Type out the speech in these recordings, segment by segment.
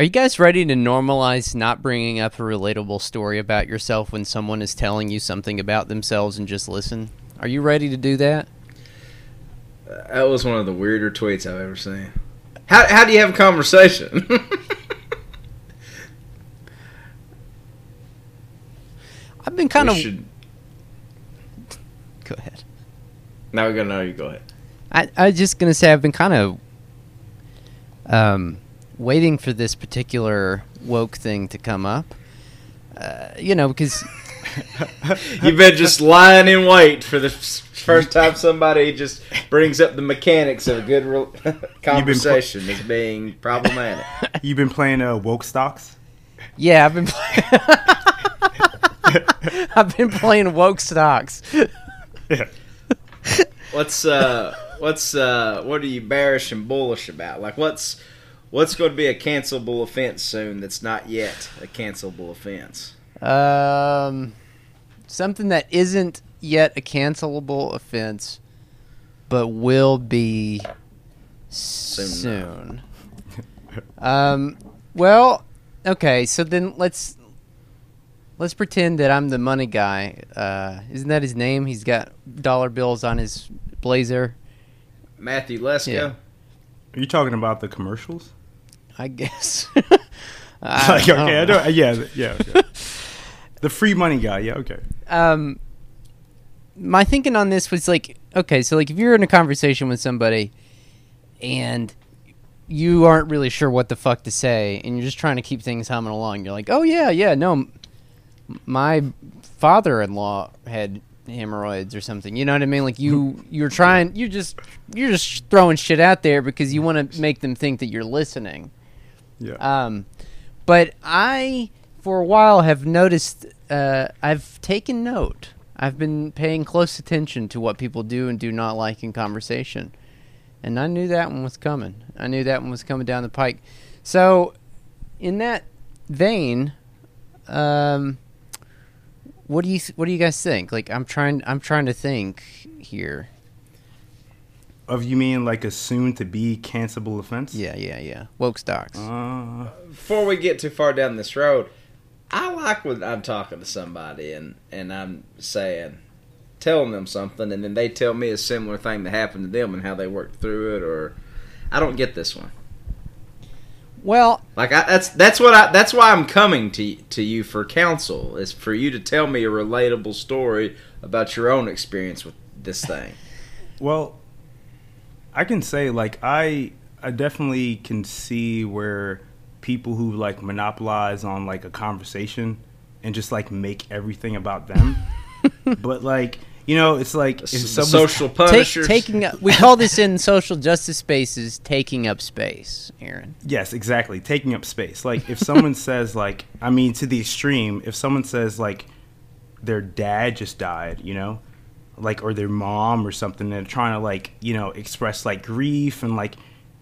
Are you guys ready to normalize not bringing up a relatable story about yourself when someone is telling you something about themselves and just listen? Are you ready to do that? That was one of the weirder tweets I've ever seen. How how do you have a conversation? I've been kind We of. should. Go ahead. Now we're gonna know you. Go ahead. I I was just gonna say I've been kind of um waiting for this particular woke thing to come up. Uh, you know, because You've been just lying in wait for the first time somebody just brings up the mechanics of a good re- conversation as being problematic. You've been playing uh, woke stocks. yeah, I've been playing. I've been playing woke stocks. Yeah. What's uh what's uh what are you bearish and bullish about? Like what's what's going to be a cancelable offense soon that's not yet a cancelable offense? Um, something that isn't yet a cancelable offense, but will be soon. um, well, okay. So then let's let's pretend that I'm the money guy. Uh, isn't that his name? He's got dollar bills on his blazer. Matthew Lesko. Yeah. Are you talking about the commercials? I guess. like, I don't I don't, yeah, yeah. Okay. the free money guy. Yeah, okay. um my thinking on this was like okay so like if you're in a conversation with somebody and you aren't really sure what the fuck to say and you're just trying to keep things humming along you're like oh yeah yeah no my father-in-law had hemorrhoids or something you know what i mean like you you're trying you're just you're just throwing shit out there because you want to make them think that you're listening Yeah. um, but I, for a while, have noticed. Uh, I've taken note. I've been paying close attention to what people do and do not like in conversation, and I knew that one was coming. I knew that one was coming down the pike. So, in that vein, um, what do you what do you guys think? Like, I'm trying. I'm trying to think here. Of you mean like a soon to be cancelable offense? Yeah, yeah, yeah. Woke stocks. Uh, Before we get too far down this road, I like when I'm talking to somebody and and I'm saying, telling them something, and then they tell me a similar thing that happened to them and how they worked through it. Or I don't get this one. well, Like I, that's that's what I that's why I'm coming to to you for counsel is for you to tell me a relatable story about your own experience with this thing. well, I can say like I I definitely can see where people who like monopolize on like a conversation and just like make everything about them. but like you know, it's like The if s- the someone's- social Take, punishers. taking up, we call this in social justice spaces taking up space, Aaron. Yes, exactly. Taking up space. Like if someone says like I mean to the extreme, if someone says like their dad just died, you know, like or their mom or something, and trying to like, you know, express like grief and like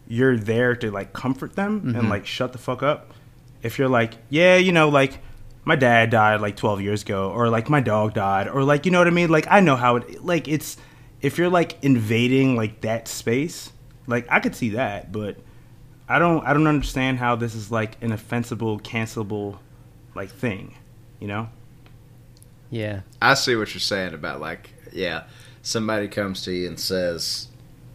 you're there to like comfort them and mm-hmm. like shut the fuck up. If you're like, yeah, you know, like my dad died like 12 years ago or like my dog died or like you know what I mean? Like I know how it like it's if you're like invading like that space, like I could see that, but I don't I don't understand how this is like an offensible, cancelable like thing, you know? Yeah. I see what you're saying about like, yeah, somebody comes to you and says,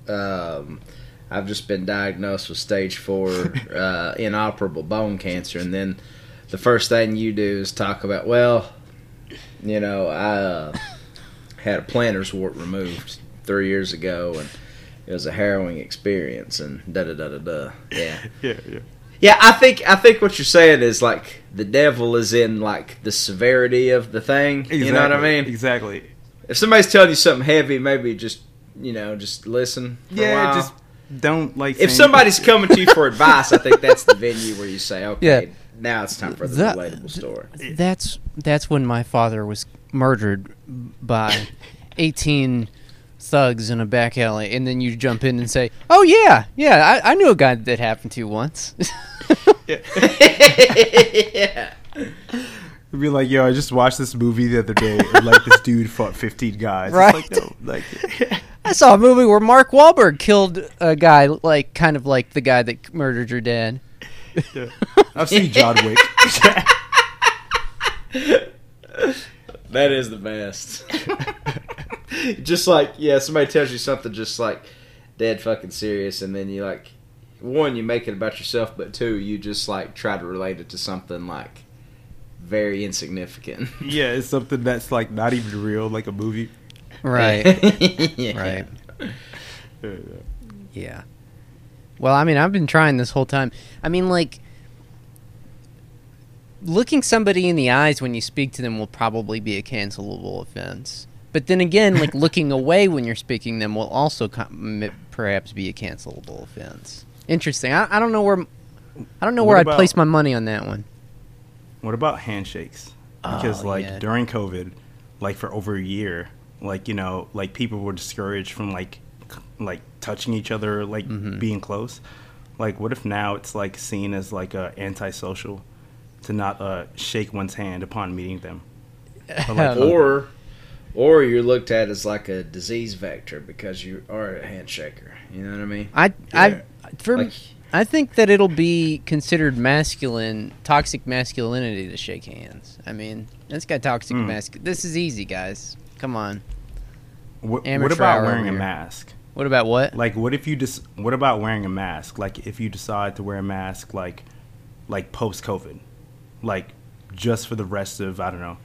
um, "I've just been diagnosed with stage four uh, inoperable bone cancer," and then the first thing you do is talk about, well, you know, I uh, had a plantar's wart removed three years ago, and it was a harrowing experience, and da da da da da. Yeah. Yeah, yeah. Yeah, I think I think what you're saying is like the devil is in like the severity of the thing. You know what I mean? Exactly. If somebody's telling you something heavy, maybe just you know just listen. For a Yeah, while. just don't like if saying- somebody's coming to you for advice, I think that's the venue where you say, okay, Yeah. now it's time for the That- relatable story. That's that's when my father was murdered by 18 thugs in a back alley, and then you jump in and say, "Oh yeah, yeah, I, I knew a guy that happened to you once." yeah. It'd be like, yo, I just watched this movie the other day, and like this dude fought 15 guys. It's Right. like, no, like, I saw a movie where Mark Wahlberg killed a guy, like kind of like the guy that murdered your dad. Yeah. I've seen John Wick. That is the best. just like yeah, somebody tells you something just like dead fucking serious, and then you like one, you make it about yourself, but two, you just like try to relate it to something like very insignificant. yeah, it's something that's like not even real, like a movie. Right. Yeah. Right. Yeah. Yeah. Well, I mean, I've been trying this whole time. I mean, like, looking somebody in the eyes when you speak to them will probably be a cancelable offense. But then again, like looking away when you're speaking them will also com- perhaps be a cancelable offense. Interesting. I, I don't know where I don't know What where I'd about- place my money on that one. What about handshakes? Because Oh, like yeah. during COVID, like for over a year, like you know, like people were discouraged from like like touching each other, like Mhm. being close. Like, what if now it's like seen as like a antisocial to not uh, shake one's hand upon meeting them? Or, like, Or or you're looked at as like a disease vector because you are a handshaker. You know what I mean? I I for Like, I think that it'll be considered masculine, toxic masculinity to shake hands. I mean, it's got toxic Mm. masculine. This is easy, guys. Come on. What, what about wearing a mask? What about what? Like, what if you just? What about wearing a mask? Like, if you decide to wear a mask, like, like post COVID, like, just for the rest of I don't know,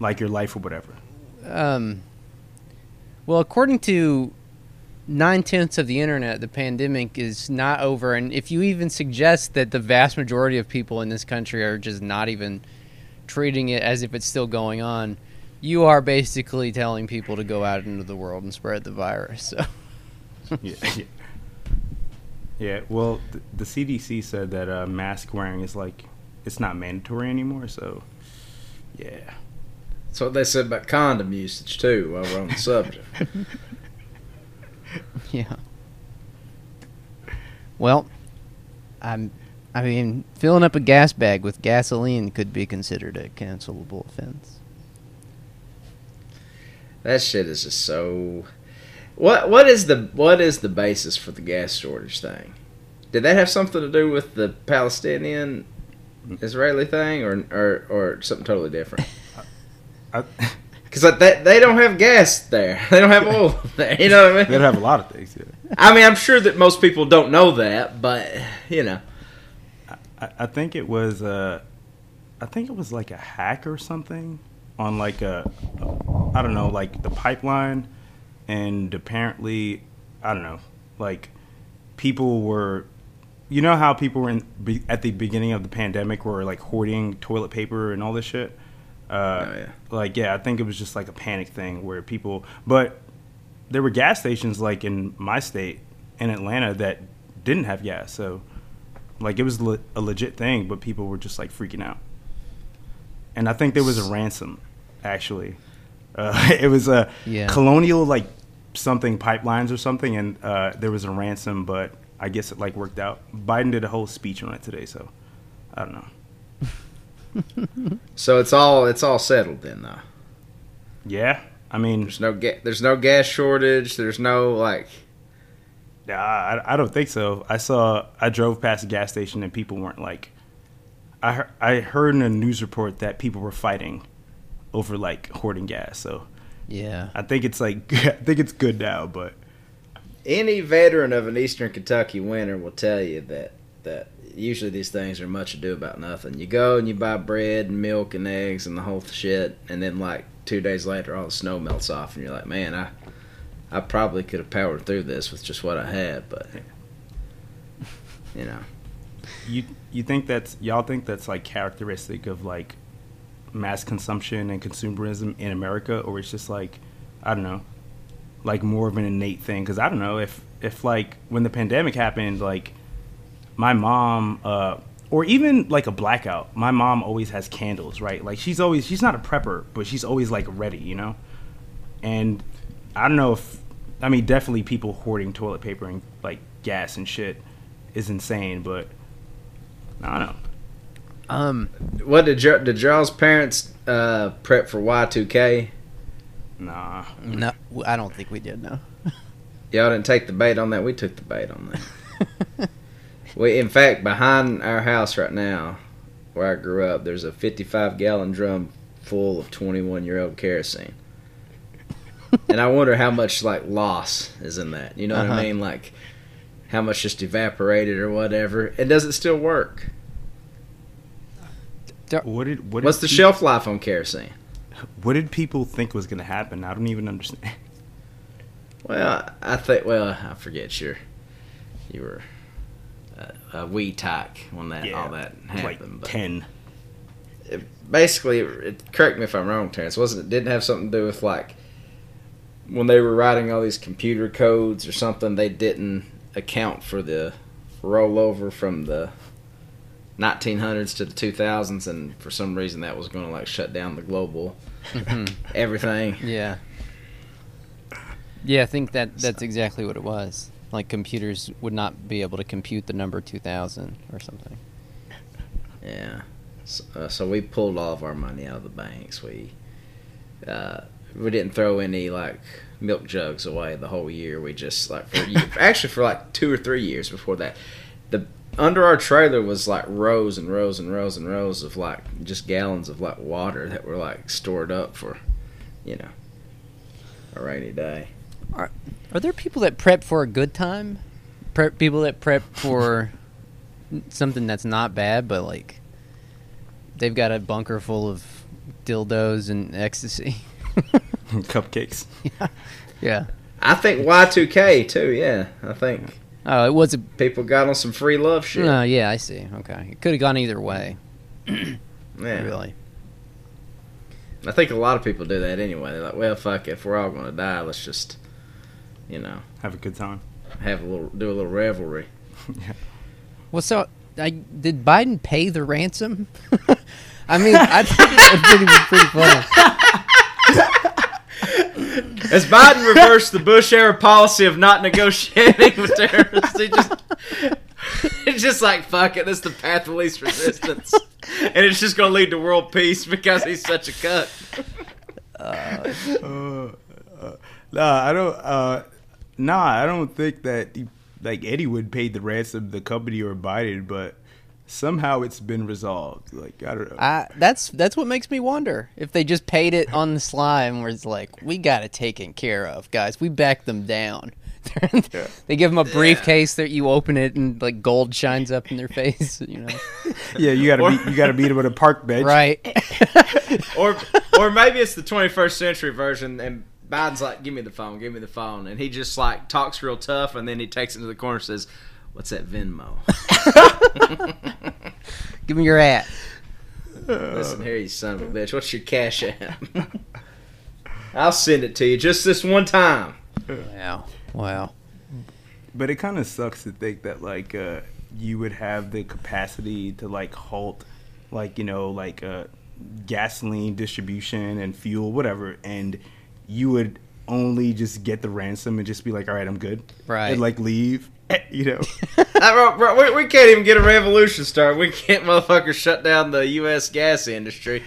like your life or whatever. Um, well, according to nine tenths of the internet, the pandemic is not over. And if you even suggest that the vast majority of people in this country are just not even treating it as if it's still going on, you are basically telling people to go out into the world and spread the virus. So, yeah, yeah. Yeah. Well, th- the CDC said that uh, mask wearing is like it's not mandatory anymore. So, yeah. that's what they said about condom usage too. While we're on the subject. yeah. Well, I'm. I mean, filling up a gas bag with gasoline could be considered a cancelable offense. That shit is just so. What what is the what is the basis for the gas shortage thing? Did that have something to do with the Palestinian mm. Israeli thing, or or or something totally different? I, Because like they they don't have gas there, they don't have oil there. You know what I mean? They don't have a lot of things. Yeah. I mean, I'm sure that most people don't know that, but you know, I, I think it was uh, I think it was like a hack or something on like a, I don't know, like the pipeline, and apparently, I don't know, like people were, you know how people were in at the beginning of the pandemic were like hoarding toilet paper and all this shit. Uh, Oh, yeah. Like yeah, I think it was just like a panic thing where people, but there were gas stations like in my state in Atlanta that didn't have gas, so like it was le- a legit thing, but people were just like freaking out. And I think there was a ransom, actually. Uh, it was a Yeah. colonial like something pipelines or something, and uh, there was a ransom, but I guess it like worked out. Biden did a whole speech on it today, so I don't know. So it's all it's all settled then though. Yeah, I mean, There's no ga- there's no gas shortage. There's no like Nah, I, I don't think so. I saw I drove past a gas station and people weren't like. I heard, I heard in a news report that people were fighting over like hoarding gas. So Yeah. I think it's like I think it's good now. But any veteran of an Eastern Kentucky winter will tell you that that usually these things are much ado about nothing. You go and you buy bread and milk and eggs and the whole shit, and then like two days later, all the snow melts off, and you're like, man, I I probably could have powered through this with just what I had, but you know, you you think that's y'all think that's like characteristic of like mass consumption and consumerism in America, or it's just like I don't know, like more of an innate thing? Because I don't know if if like when the pandemic happened, like my mom, uh, or even like a blackout, my mom always has candles, right? Like she's always she's not a prepper, but she's always like ready, you know. And I don't know if I mean definitely people hoarding toilet paper and like gas and shit is insane, but I don't know. Um. what did your, did y'all's parents uh, prep for Y two K? Nah. No, I don't think we did. No. Y'all didn't take the bait on that. We took the bait on that. We, in fact, behind our house right now, where I grew up, there's a 55 gallon drum full of 21 year old kerosene. and I wonder how much like loss is in that. You know what Uh-huh. I mean? Like how much just evaporated or whatever. And does it still work? What did what? What's did the pe- shelf life on kerosene? What did people think was going to happen? I don't even understand. Well, I think. Well, I forget. You're you were a, a wee tyke when that all that happened. like but ten. it, basically, it, correct me if I'm wrong, Terrence. Wasn't it? Didn't have something to do with like when they were writing all these computer codes or something. They didn't account for the rollover from the 1900s to the 2000s, and for some reason that was going to like shut down the global Mhm. everything. Yeah. Yeah, I think that that's exactly what it was. Like computers would not be able to compute the number 2000 or something. Yeah. So, uh, so we pulled all of our money out of the banks. We uh, we didn't throw any like milk jugs away the whole year. We just like for year, actually for like two or three years before that, the under our trailer was like rows and rows and rows and rows of like just gallons of like water that were like stored up for, you know, a rainy day. Are there people that prep for a good time? Prep people that prep for something that's not bad, but like they've got a bunker full of dildos and ecstasy. Cupcakes. yeah. yeah. I think Y2K too. Yeah, I think Oh, it was a. people got on some free love shit. No, yeah, I see. Okay, it could have gone either way. yeah. Really. I think a lot of people do that anyway. They're like, well, fuck, it, if we're all going to die, let's just, you know, Have a good time. have a little, do a little revelry. Well, so I, did Biden pay the ransom? I mean, I think it would pretty, pretty funny. As Biden reversed the Bush era policy of not negotiating with terrorists, he just, it's just like, fuck it, this is the path of least resistance. And it's just going to lead to world peace because he's such a cuck. Uh, uh, nah, I don't. Nah, I don't think that he, like Eddie would pay the ransom the company or Biden, but somehow it's been resolved. Like I don't know. I, that's that's what makes me wonder if they just paid it on the sly and it's like, "We got it taken care of, guys. We backed them down." they give them a briefcase that you open it and like gold shines up in their face. You know, yeah, you gotta Or- meet, you gotta meet him at a park bench. right? Or, or maybe it's the 21st century version and Biden's like, give me the phone, give me the phone. And he just like talks real tough and then he takes it to the corner and says, what's that Venmo? Give me your hat. Listen here, you son of a bitch. What's your cash app? I'll send it to you just this one time. Wow, wow. But it kind of sucks to think that like uh, you would have the capacity to like halt, like you know, like uh, gasoline distribution and fuel, whatever, and you would only just get the ransom and just be like, all right, I'm good, Right. and like leave, eh, you know. Bro, bro, we, we can't even get a revolution started. We can't motherfucker shut down the U.S. gas industry,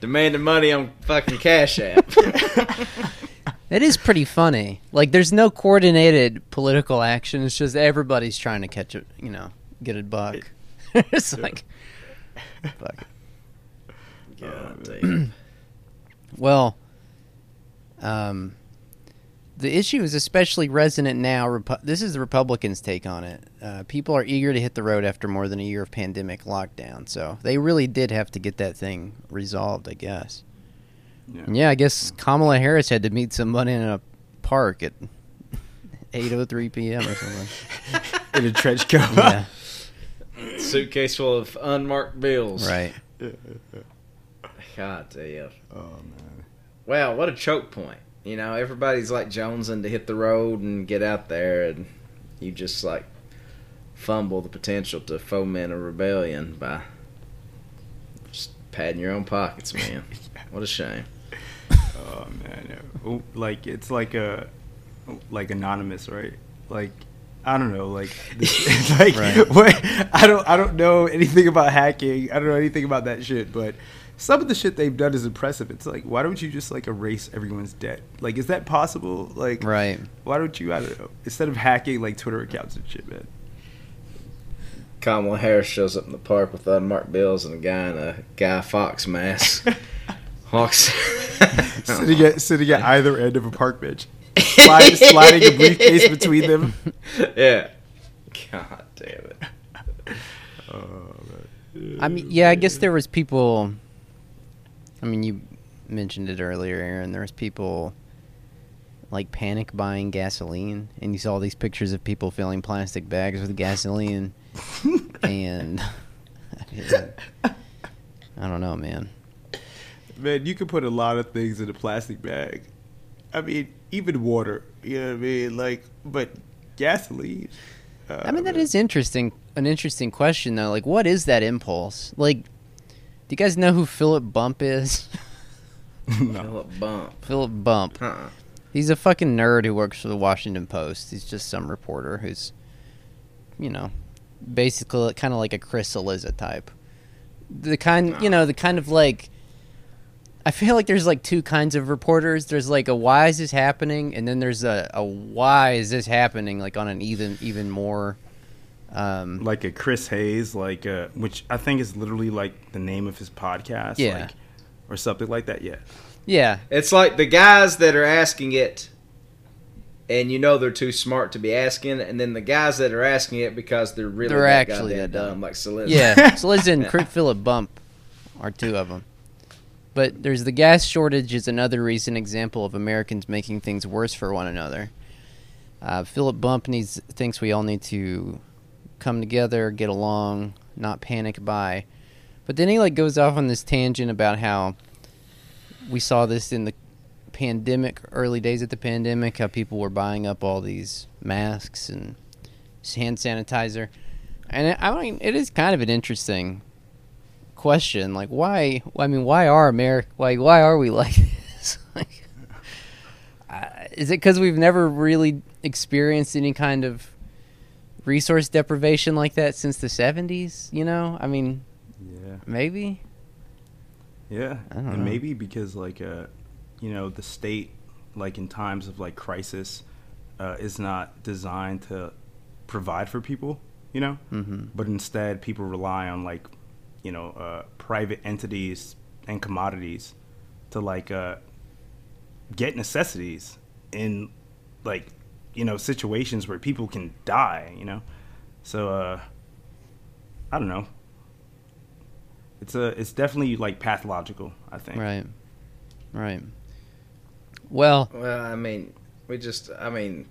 demanding money on fucking cash app. It is pretty funny. Like, there's no coordinated political action. It's just everybody's trying to catch a, you know, get a buck. it's like, fuck. it. Oh, God. Well, um, the issue is especially resonant now. Repu- this is the Republicans' take on it. Uh, people are eager to hit the road after more than a year of pandemic lockdown, so they really did have to get that thing resolved, I guess. Yeah. Yeah, I guess Kamala Harris had to meet somebody in a park at 8:03 p.m. or something. in a trench coat. yeah, Suitcase full of unmarked bills. right. God damn. Oh man. Wow, what a choke point. You know, everybody's like jonesing to hit the road and get out there, and you just like fumble the potential to foment a rebellion by just padding your own pockets, man. What a shame. Oh man. Like it's like a like anonymous, right? Like I don't know, like this, like Right. what I don't I don't know anything about hacking. I don't know anything about that shit, but some of the shit they've done is impressive. It's like why don't you just like erase everyone's debt? Like is that possible? Like Right. why don't you I don't know instead of hacking like Twitter accounts and shit, man? Kamala Harris shows up in the park with unmarked bills and a guy in a Guy Fawkes mask. Hawks. sitting at sitting at either end of a park bench, slide, sliding a briefcase between them. yeah. God damn it. Oh, I mean, yeah, I guess there was people. I mean, you mentioned it earlier, Aaron. There was people like panic buying gasoline, and you saw these pictures of people filling plastic bags with gasoline, and I don't know, man. Man, you can put a lot of things in a plastic bag. I mean, even water. You know what I mean? Like, but gasoline. Uh, I mean, that is interesting. An interesting question, though. Like, what is that impulse? Like, do you guys know who Philip Bump is? no. Philip Bump. Philip Bump. Huh. He's a fucking nerd who works for the Washington Post. He's just some reporter who's, you know, basically kind of like a Chris Cillizza type. The kind, you know, the kind of like. I feel like there's like two kinds of reporters. There's like a why is this happening, and then there's a, a why is this happening, like on an even even more. Um, Like a Chris Hayes, like uh, which I think is literally like the name of his podcast, Yeah. like, or something like that. Yeah, yeah, It's like the guys that are asking it, and you know they're too smart to be asking, and then the guys that are asking it because they're really They're that actually that dumb. dumb, like Saliz. Yeah, Saliz and Crit Philip Bump are two of them. But there's the gas shortage is another recent example of Americans making things worse for one another. Uh, Philip Bump needs thinks we all need to come together, get along, not panic buy. But then he like goes off on this tangent about how we saw this in the pandemic, early days of the pandemic, how people were buying up all these masks and hand sanitizer. And it, I mean, it is kind of an interesting question. Like, why? I mean, why are America? Like, why are we like this? like, uh, is it because we've never really experienced any kind of resource deprivation like that since the '70s? You know, I mean, yeah, maybe. yeah. And know. maybe because like uh, you know, the state, like in times of like crisis, uh, is not designed to provide for people. You know, hmm but instead people rely on like you know uh, private entities and commodities to like uh, get necessities in like you know situations where people can die you know so uh i don't know it's a it's definitely like pathological i think Right. Right. Well, Well, I mean, we just, I mean,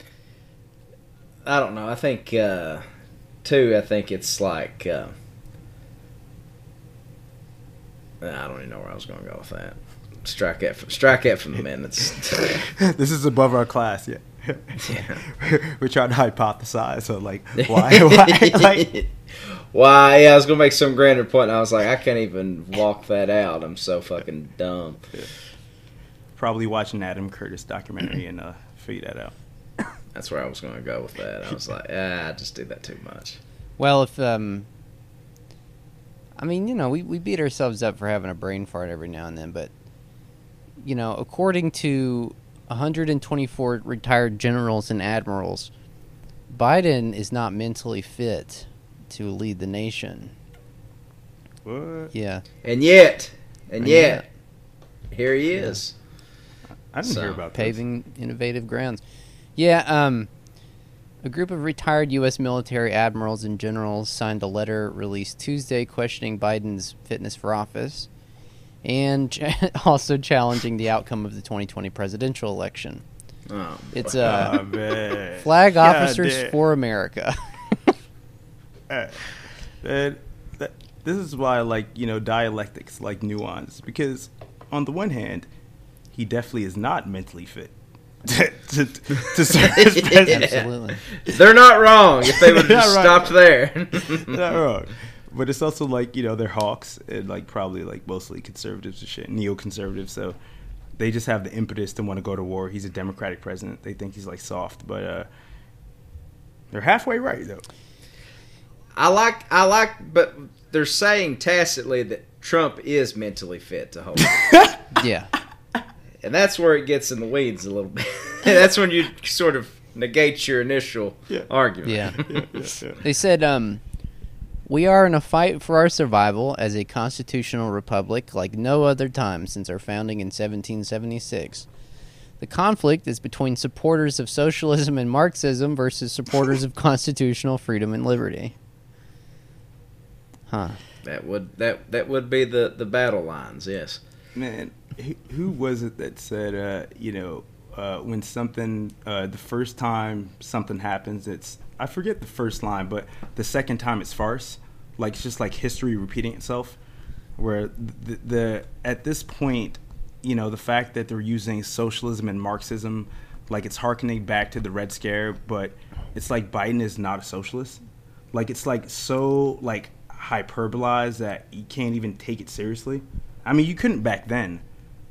I don't know. I think, uh, too, I think it's like, uh, I don't even know where I was going to go with that. Strike it from, strike it from the minutes. this is above our class yeah Yeah. we're trying to hypothesize so like why why like Why? Yeah, I was gonna make some grander point. And I was like, I can't even walk that out. I'm so fucking dumb. probably watch an adam curtis documentary and uh figure that out That's where I was gonna go with that. I was like, ah, I just do that too much. well, if um, I mean, you know, we we beat ourselves up for having a brain fart every now and then, but you know, according to 124 retired generals and admirals, Biden is not mentally fit to lead the nation. what Yeah. And yet, and And yet, here he is. i didn't So, hear about this. paving innovative grounds. Yeah, um, a group of retired U.S. military admirals and generals signed a letter released Tuesday questioning Biden's fitness for office and also challenging the outcome of the 2020 presidential election. Oh, It's boy. uh, Ah. Flag God Officers damn. for America. Uh, man, that, this is why I like you know dialectics, like nuance, because on the one hand, he definitely is not mentally fit to, to, to serve as president. Absolutely. They're not wrong if they would have Not just right. stopped there. not wrong. But it's also like you know they're hawks and like probably like mostly conservatives and shit, neoconservatives. So they just have the impetus to want to go to war. He's a Democratic president. They think he's like soft, but uh, they're halfway right though. I like, I like, but they're saying tacitly that Trump is mentally fit to hold. Yeah. and that's where it gets in the weeds a little bit. that's when you sort of negate your initial Yeah. argument. Yeah. yeah, yeah, yeah. They said um, We are in a fight for our survival as a constitutional republic like no other time since our founding in 1776. The conflict is between supporters of socialism and Marxism versus supporters of constitutional freedom and liberty. Huh. That would that that would be the the battle lines. Yes. Man, who, who was it that said, uh, you know, uh, when something, uh, the first time something happens, it's, I forget the first line, but the second time it's farce. Like, it's just like history repeating itself. Where the, the at this point, you know, the fact that they're using socialism and Marxism, like it's harkening back to the Red Scare, but it's like Biden is not a socialist. Like, it's like so, like, hyperbolized that you can't even take it seriously. I mean, you couldn't back then,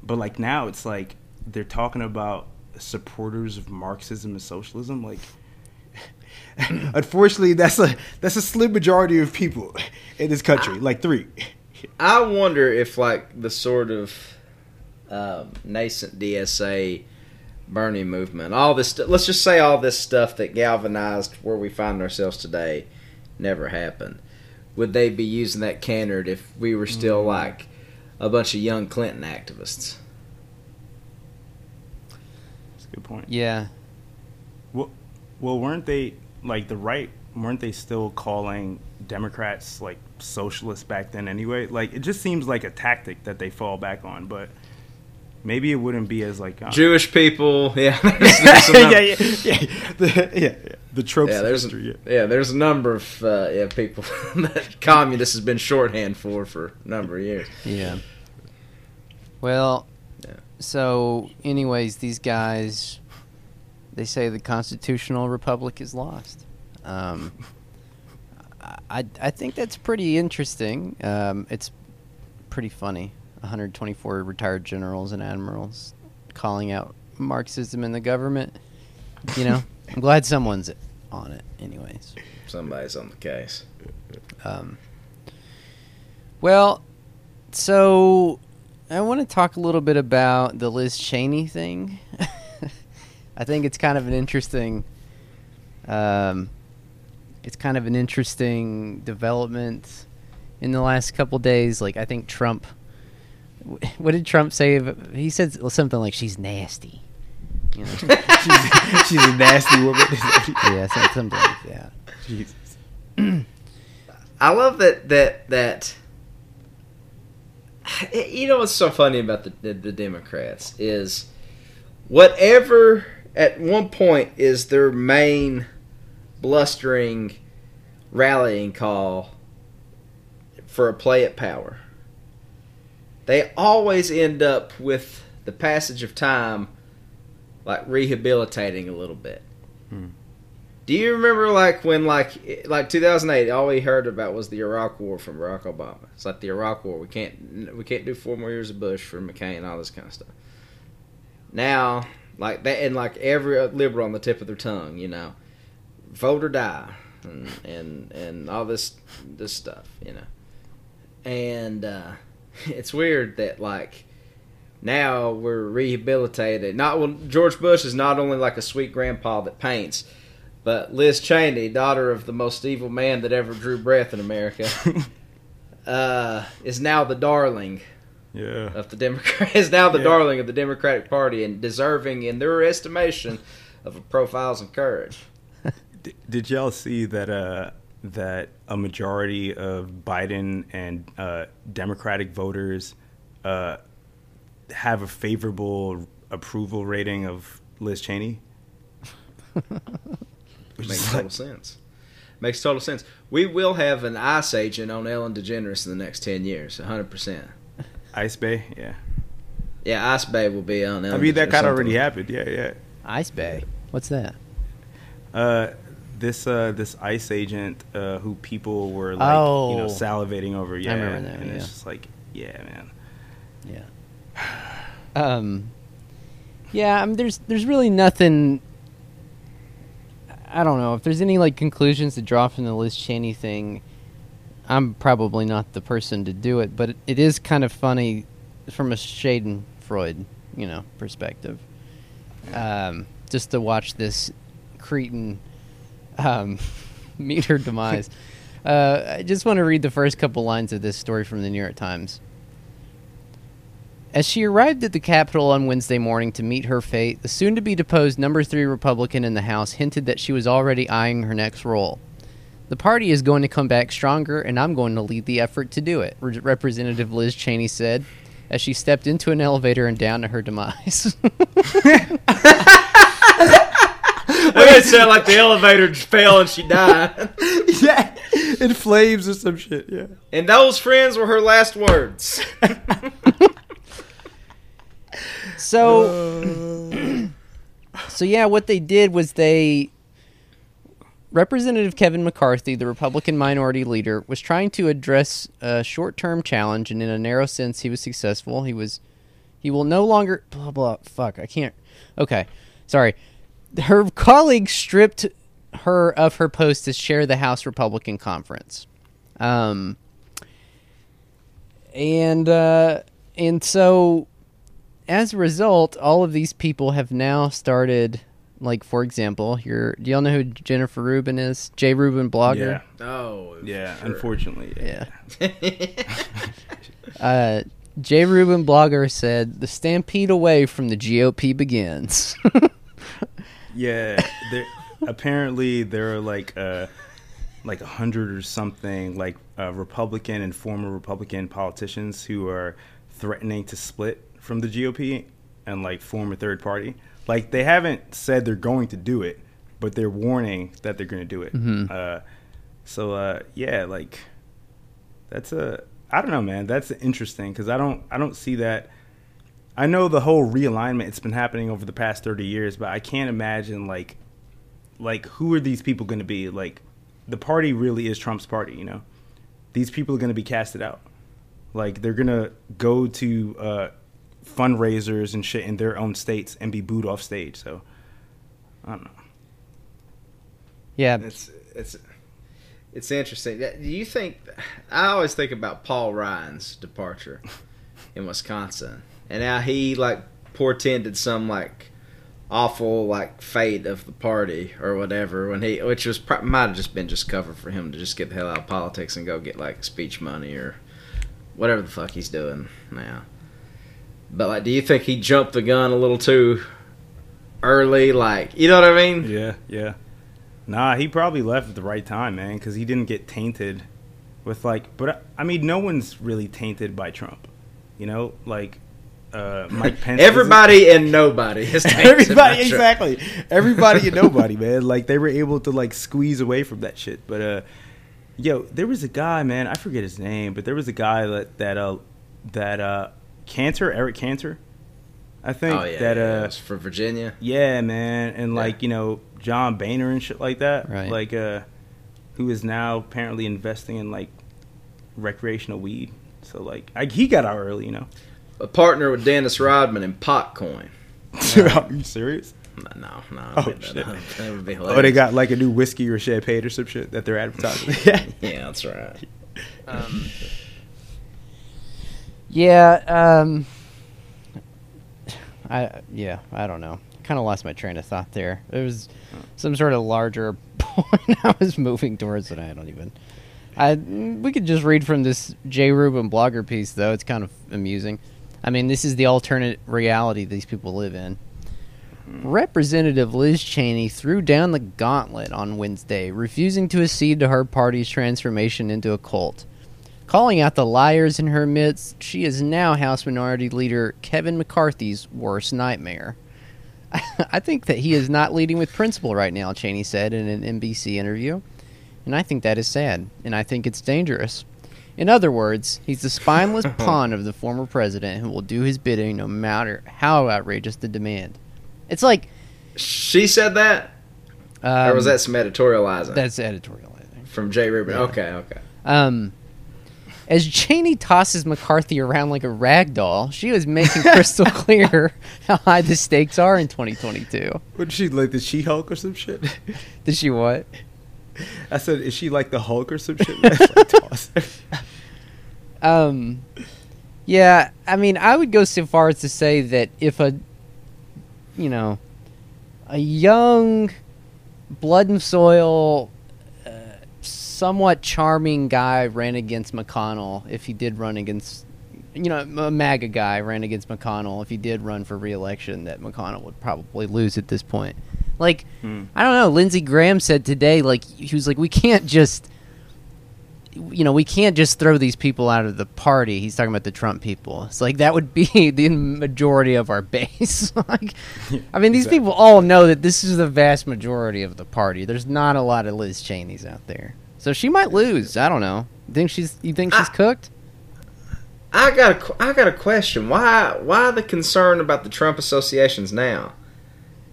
but like now, it's like they're talking about supporters of Marxism and socialism. Like, unfortunately, that's a that's a slim majority of people in this country, like three. I wonder if like the sort of um, nascent DSA Bernie movement, all this, st- let's just say all this stuff that galvanized where we find ourselves today, never happened. Would they be using that canard if we were still like a bunch of young Clinton activists? That's a good point. Yeah. Well, well, weren't they like the right? Weren't they still calling Democrats like socialists back then anyway? Like, it just seems like a tactic that they fall back on, but. Maybe it wouldn't be as like uh, Jewish people, yeah, there's, there's yeah, yeah, yeah, the, yeah, yeah. The tropes yeah, there's history. Yeah. yeah, there's a number of uh, yeah people that communist has been shorthand for for a number of years. Yeah. Well, Yeah. so, anyways, these guys, they say the constitutional republic is lost. Um, I, I think that's pretty interesting. Um, it's pretty funny. 124 retired generals and admirals calling out Marxism in the government. You know, I'm glad someone's on it, anyways. Somebody's on the case. Um, well, so I want to talk a little bit about the Liz Cheney thing. I think it's kind of an interesting. Um, it's kind of an interesting development in the last couple days. Like I think Trump. What did Trump say? He said something like she's nasty. You know? she's, she's a nasty woman. yeah, something like that. Jesus. I love that that that. You know what's so funny about the, the the Democrats is whatever at one point is their main blustering rallying call for a play at power. They always end up with the passage of time like rehabilitating a little bit. Hmm. Do you remember like when like like 2008 all we heard about was the Iraq war from Barack Obama. It's like the Iraq war. We can't we can't do four more years of Bush for McCain and all this kind of stuff. Now, like that and like every liberal on the tip of their tongue, you know. Vote or die and and, and all this this stuff, you know. And uh it's weird that like now we're rehabilitated. Not well, George Bush is not only like a sweet grandpa that paints, but Liz Cheney, daughter of the most evil man that ever drew breath in America, uh, is now the darling Yeah. of the Democrat. Is now the Yeah. darling of the Democratic Party and deserving, in their estimation, of a profiles and courage. D- did y'all see that uh, that a majority of Biden and uh, Democratic voters uh, have a favorable approval rating of Liz Cheney? Which Makes total like- sense. Makes total sense. We will have an ICE agent on Ellen DeGeneres in the next ten years, hundred percent. Ice Bay, yeah. Yeah, Ice Bay will be on. I mean that kind of already happened. Yeah, yeah. Ice Bay. What's that? Uh, this uh, this ICE agent uh, who people were like you know Oh. salivating over. Yeah, I remember that, and it's just like yeah, man. Yeah. Um. Yeah. I mean, there's there's really nothing. I don't know if there's any like conclusions to draw from the Liz Cheney thing. I'm probably not the person to do it, but it, it is kind of funny from a Schadenfreude, you know, perspective. Um, just to watch this cretin um, meet her demise. Uh, I just want to read the first couple lines of this story from the New York Times. As she arrived at the Capitol on Wednesday morning to meet her fate, the soon to be deposed number three Republican in the House hinted that she was already eyeing her next role. The party is going to come back stronger, and I'm going to lead the effort to do it, Re- Representative Liz Cheney said as she stepped into an elevator and down to her demise. it sounded like the elevator just fell and she died. yeah, in flames or some shit. Yeah. And those friends were her last words. So, so yeah, what they did was they Representative Kevin McCarthy, the Republican minority leader, was trying to address a short-term challenge, and in a narrow sense, he was successful. He was, he will no longer blah blah. Fuck, I can't. Okay, sorry. Her colleague stripped her of her post to chair the House Republican Conference, um, and uh, and so as a result, all of these people have now started. Like for example, here. Do y'all know who Jennifer Rubin is? J. Rubin blogger. Yeah. Oh, Yeah. sure. Unfortunately. Yeah. Yeah. Uh, J. Rubin blogger said, "The stampede away from the GOP begins." Yeah, there apparently there are like uh like a hundred or something like uh, Republican and former Republican politicians who are threatening to split from the GOP and like form a third party. Like they haven't said they're going to do it, but they're warning that they're going to do it. Uh, so uh, yeah, like that's a I don't know, man. That's interesting because I don't I don't see that. I know the whole realignment it's been happening over the past 30 years, but I can't imagine like like who are these people going to be? Like the party really is Trump's party, you know. These people are going to be casted out. Like they're going to go to uh fundraisers and shit in their own states and be booed off stage. So I don't know. yeah, It's it's it's interesting. Do you think? I always think about Paul Ryan's departure in Wisconsin, and how he like portended some like awful like fate of the party or whatever when he which was might have just been just cover for him to just get the hell out of politics and go get like speech money or whatever the fuck he's doing now but like do you think he jumped the gun a little too early like you know what i mean Yeah, yeah. Nah, he probably left at the right time, man, because he didn't get tainted with like. But I- mean, no one's really tainted by Trump. You know, like uh, Mike Pence. everybody and nobody is tainted by Everybody, Trump. exactly. Everybody and nobody, man. Like they were able to like squeeze away from that shit. But uh, yo, there was a guy, man. I forget his name, but there was a guy that that uh that uh Cantor, Eric Cantor, I think Oh yeah, that yeah, uh was for Virginia. yeah, man, and Yeah. like you know John Boehner and shit like that, Right. like uh, who is now apparently investing in like recreational weed. So like, I, he got out early, you know. A partner with Dennis Rodman and Potcoin. Are you serious? No, no, no. Oh, I made that shit. That would be Oh, they got like a new whiskey or champagne or some shit that they're advertising. Yeah, that's right. yeah. Um, I yeah, I don't know. Kind of lost my train of thought there. It was some sort of larger point I was moving towards that I don't even. I we could just read from this J. Rubin blogger piece though. It's kind of amusing. I mean, this is the alternate reality these people live in. Representative Liz Cheney threw down the gauntlet on Wednesday, refusing to accede to her party's transformation into a cult. Calling out the liars in her midst, she is now House Minority Leader Kevin McCarthy's worst nightmare. I think that he is not leading with principle right now, Cheney said in an NBC interview. And I think that is sad, and I think it's dangerous. In other words, he's the spineless pawn of the former president who will do his bidding no matter how outrageous the demand. It's like. She said that, Um, or was that some editorializing That's editorializing. From J. Rubin? Yeah. Okay, okay. Um, as Cheney tosses McCarthy around like a rag doll, she was making crystal clear how high the stakes are in 2022. What is she like the She Hulk or some shit? Did she what? I said, is she like the Hulk or some shit? Like toss. Um, yeah, I mean, I would go so far as to say that if a, you know, a young, blood and soil, somewhat charming guy ran against McConnell, if he did run against, you know, a MAGA guy ran against McConnell, if he did run for reelection, that McConnell would probably lose at this point. Like, Hmm. I don't know. Lindsey Graham said today, like, he was like, we can't just, you know, we can't just throw these people out of the party. He's talking about the Trump people. It's like that would be the majority of our base. like, I mean, these Exactly. people all know that this is the vast majority of the party. There's not a lot of Liz Cheney's out there, so she might lose. I don't know. You think she's? You think she's I- cooked? I got a, I got a question. Why why the concern about the Trump associations now?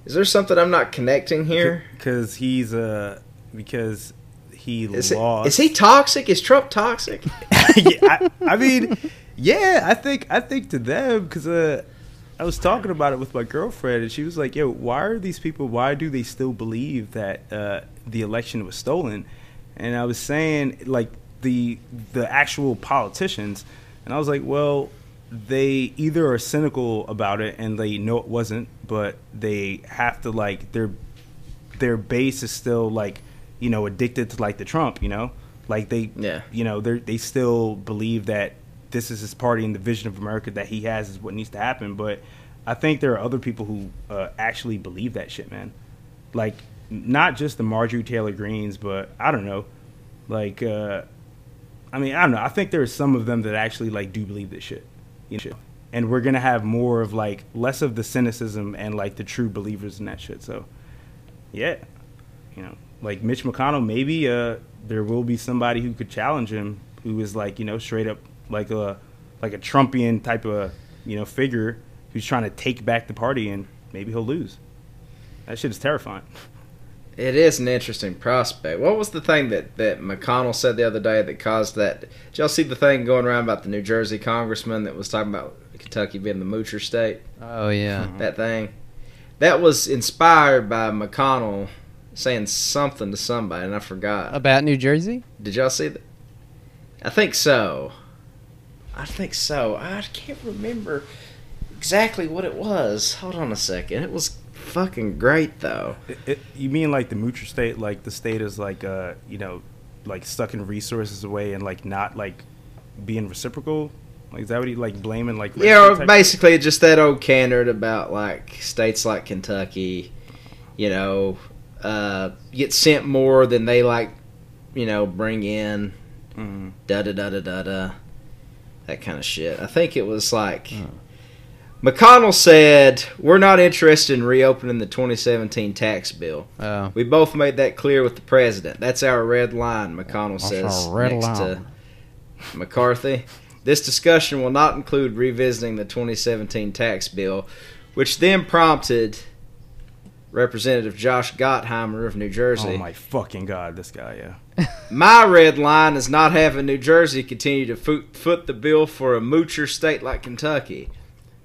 Is there something I'm not connecting here? because he's uh because he Is, lost. is he toxic? Is Trump toxic? yeah, I, I mean, yeah, I think I think to them because uh, I was talking about it with my girlfriend, and she was like, "Yo, why are these people? Why do they still believe that uh, the election was stolen?" And I was saying, like the the actual politicians, and I was like, "Well." They either are cynical about it and they know it wasn't, but they have to like their their base is still like you know addicted to like the Trump, you know, like they Yeah. you know they they still believe that this is his party and the vision of America that he has is what needs to happen. But I think there are other people who uh, actually believe that shit, man. Like not just the Marjorie Taylor Greens, but I don't know, like uh, I mean I don't know. I think there are some of them that actually like do believe this shit, you know. And we're gonna have more of like less of the cynicism and like the true believers in that shit. So, yeah, you know, like Mitch McConnell, maybe uh, there will be somebody who could challenge him, who is like you know straight up like a like a Trumpian type of you know figure who's trying to take back the party, and maybe he'll lose. That shit is terrifying. It is an interesting prospect. What was the thing that, that McConnell said the other day that caused that? Did y'all see the thing going around about the New Jersey congressman that was talking about Kentucky being the moocher state? Oh yeah. Mm-hmm. That thing. That was inspired by McConnell saying something to somebody, and I forgot. About New Jersey? Did y'all see that? I think so. I think so. I can't remember exactly what it was. Hold on a second. It was fucking great, though. It, it, you mean like the moocher state? Like the state is like uh you know like sucking resources away and like not like being reciprocal? Like is that what he like blaming like Yeah, racist or type- basically just that old candid about like states like Kentucky, you know, uh, get sent more than they like, you know, bring in. Mhm. Da da da da da da. That kind of shit. I think it was like. McConnell said, We're not interested in reopening the 2017 tax bill. Oh. We both made that clear with the president. That's our red line, McConnell says red next line. to McCarthy. This discussion will not include revisiting the 2017 tax bill, which then prompted Representative Josh Gottheimer of New Jersey. Oh my fucking god, this guy, yeah. My red line is not having New Jersey continue to foot, foot the bill for a moocher state like Kentucky.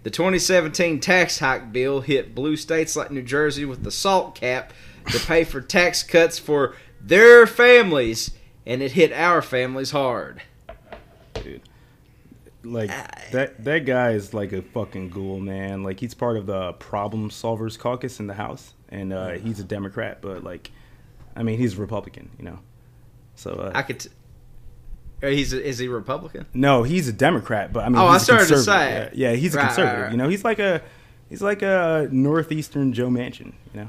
The 2017 tax hike bill hit blue states like New Jersey with the salt cap to pay for tax cuts for their families, and it hit our families hard. Dude, like that that guy is like a fucking ghoul, man. Like he's part of the Problem Solvers Caucus in the House, and uh, he's a Democrat, but like, I mean, he's a Republican, you know. So uh, I could. T- he's a, is he Republican? no, he's a Democrat, but I mean, Oh, I started to say. Yeah, yeah, he's a Right, right, conservative. right. You know, he's like a he's like a northeastern Joe Manchin. You know.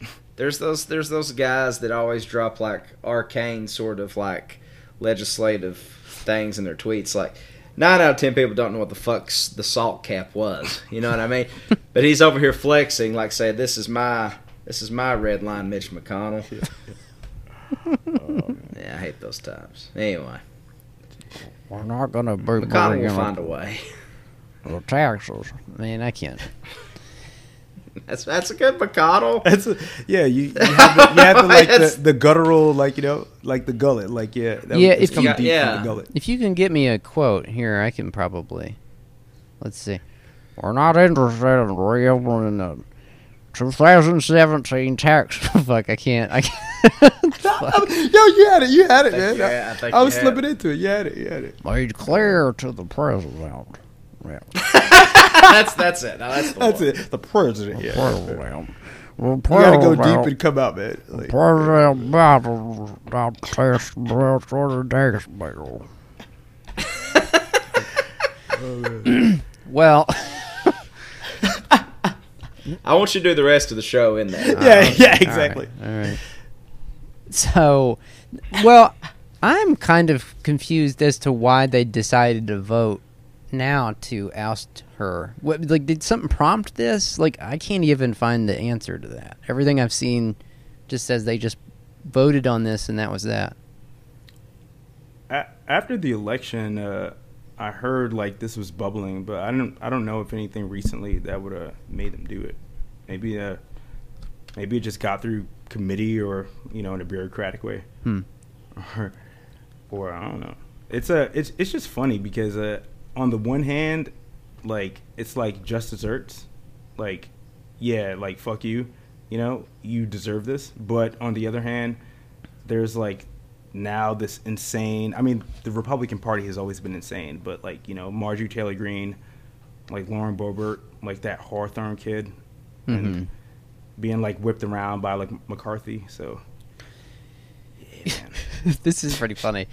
There's those there's those guys that always drop like arcane sort of like legislative things in their tweets. Like nine out of ten people don't know what the fuck's the salt cap was. You know what I mean? but he's over here flexing, like say this is my this is my red line, Mitch McConnell. yeah, I hate those times. Anyway, We're not gonna be McConnell bringing will find a way. the taxes. Man, I can't. That's that's a good McConnell. That's a, yeah. You, you have the, you have the like the, the guttural like you know like the gullet like yeah that, Yeah, it's if coming you- deep Yeah. from the gullet. If you can get me a quote here, I can probably. Let's see. We're not interested in reopening the 2017 tax. Fuck, I can't. I can't. Fuck. Yo, you had it. You had it, man. yeah, I think I you was had slipping into it. You had it. You had it. Made clear to the president. Yeah. that's that's it. Now, that's the That's one. it. The president. Yeah. president You gotta go deep and come out, man. Like, President Biden not test breath on the dash bill. Oh, well, I want you to do the rest of the show in there. yeah, yeah, exactly. All right. So, well, I'm kind of confused as to why they decided to vote now to oust her. What, like, did something prompt this? Like, I can't even find the answer to that. Everything I've seen just says they just voted on this and that was that. A- after the election, uh, I heard like this was bubbling, but I don't I don't know if anything recently that would have made them do it. Maybe uh, maybe it just got through committee or you know in a bureaucratic way, Hmm. or or I don't know. It's a it's it's just funny because uh, on the one hand, like it's like just desserts, like yeah, like fuck you, you know, you deserve this. But on the other hand, there's like now this insane. I mean, the Republican Party has always been insane, but like you know, Marjorie Taylor Greene, like Lauren Boebert, like that Cawthorn kid, and mm-hmm. being like whipped around by like McCarthy. So, yeah, this is pretty funny.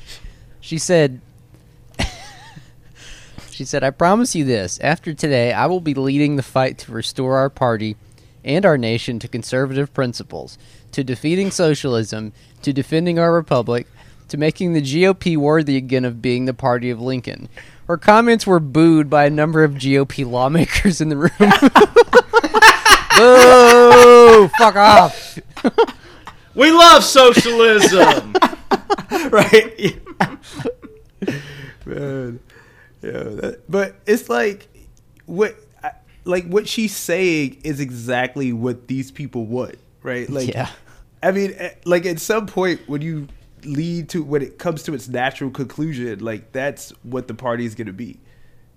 She said, she said, I promise you this. After today, I will be leading the fight to restore our party and our nation to conservative principles, to defeating socialism, to defending our republic, to making the GOP worthy again of being the party of Lincoln. Her comments were booed by a number of GOP lawmakers in the room. Boo! Fuck off! We love socialism. right? Man, yeah. That, but it's like what, I- like what she's saying is exactly what these people want, right? Like, Yeah. I mean, eh, like at some point when you lead to when it comes to its natural conclusion, like that's what the party is going to be.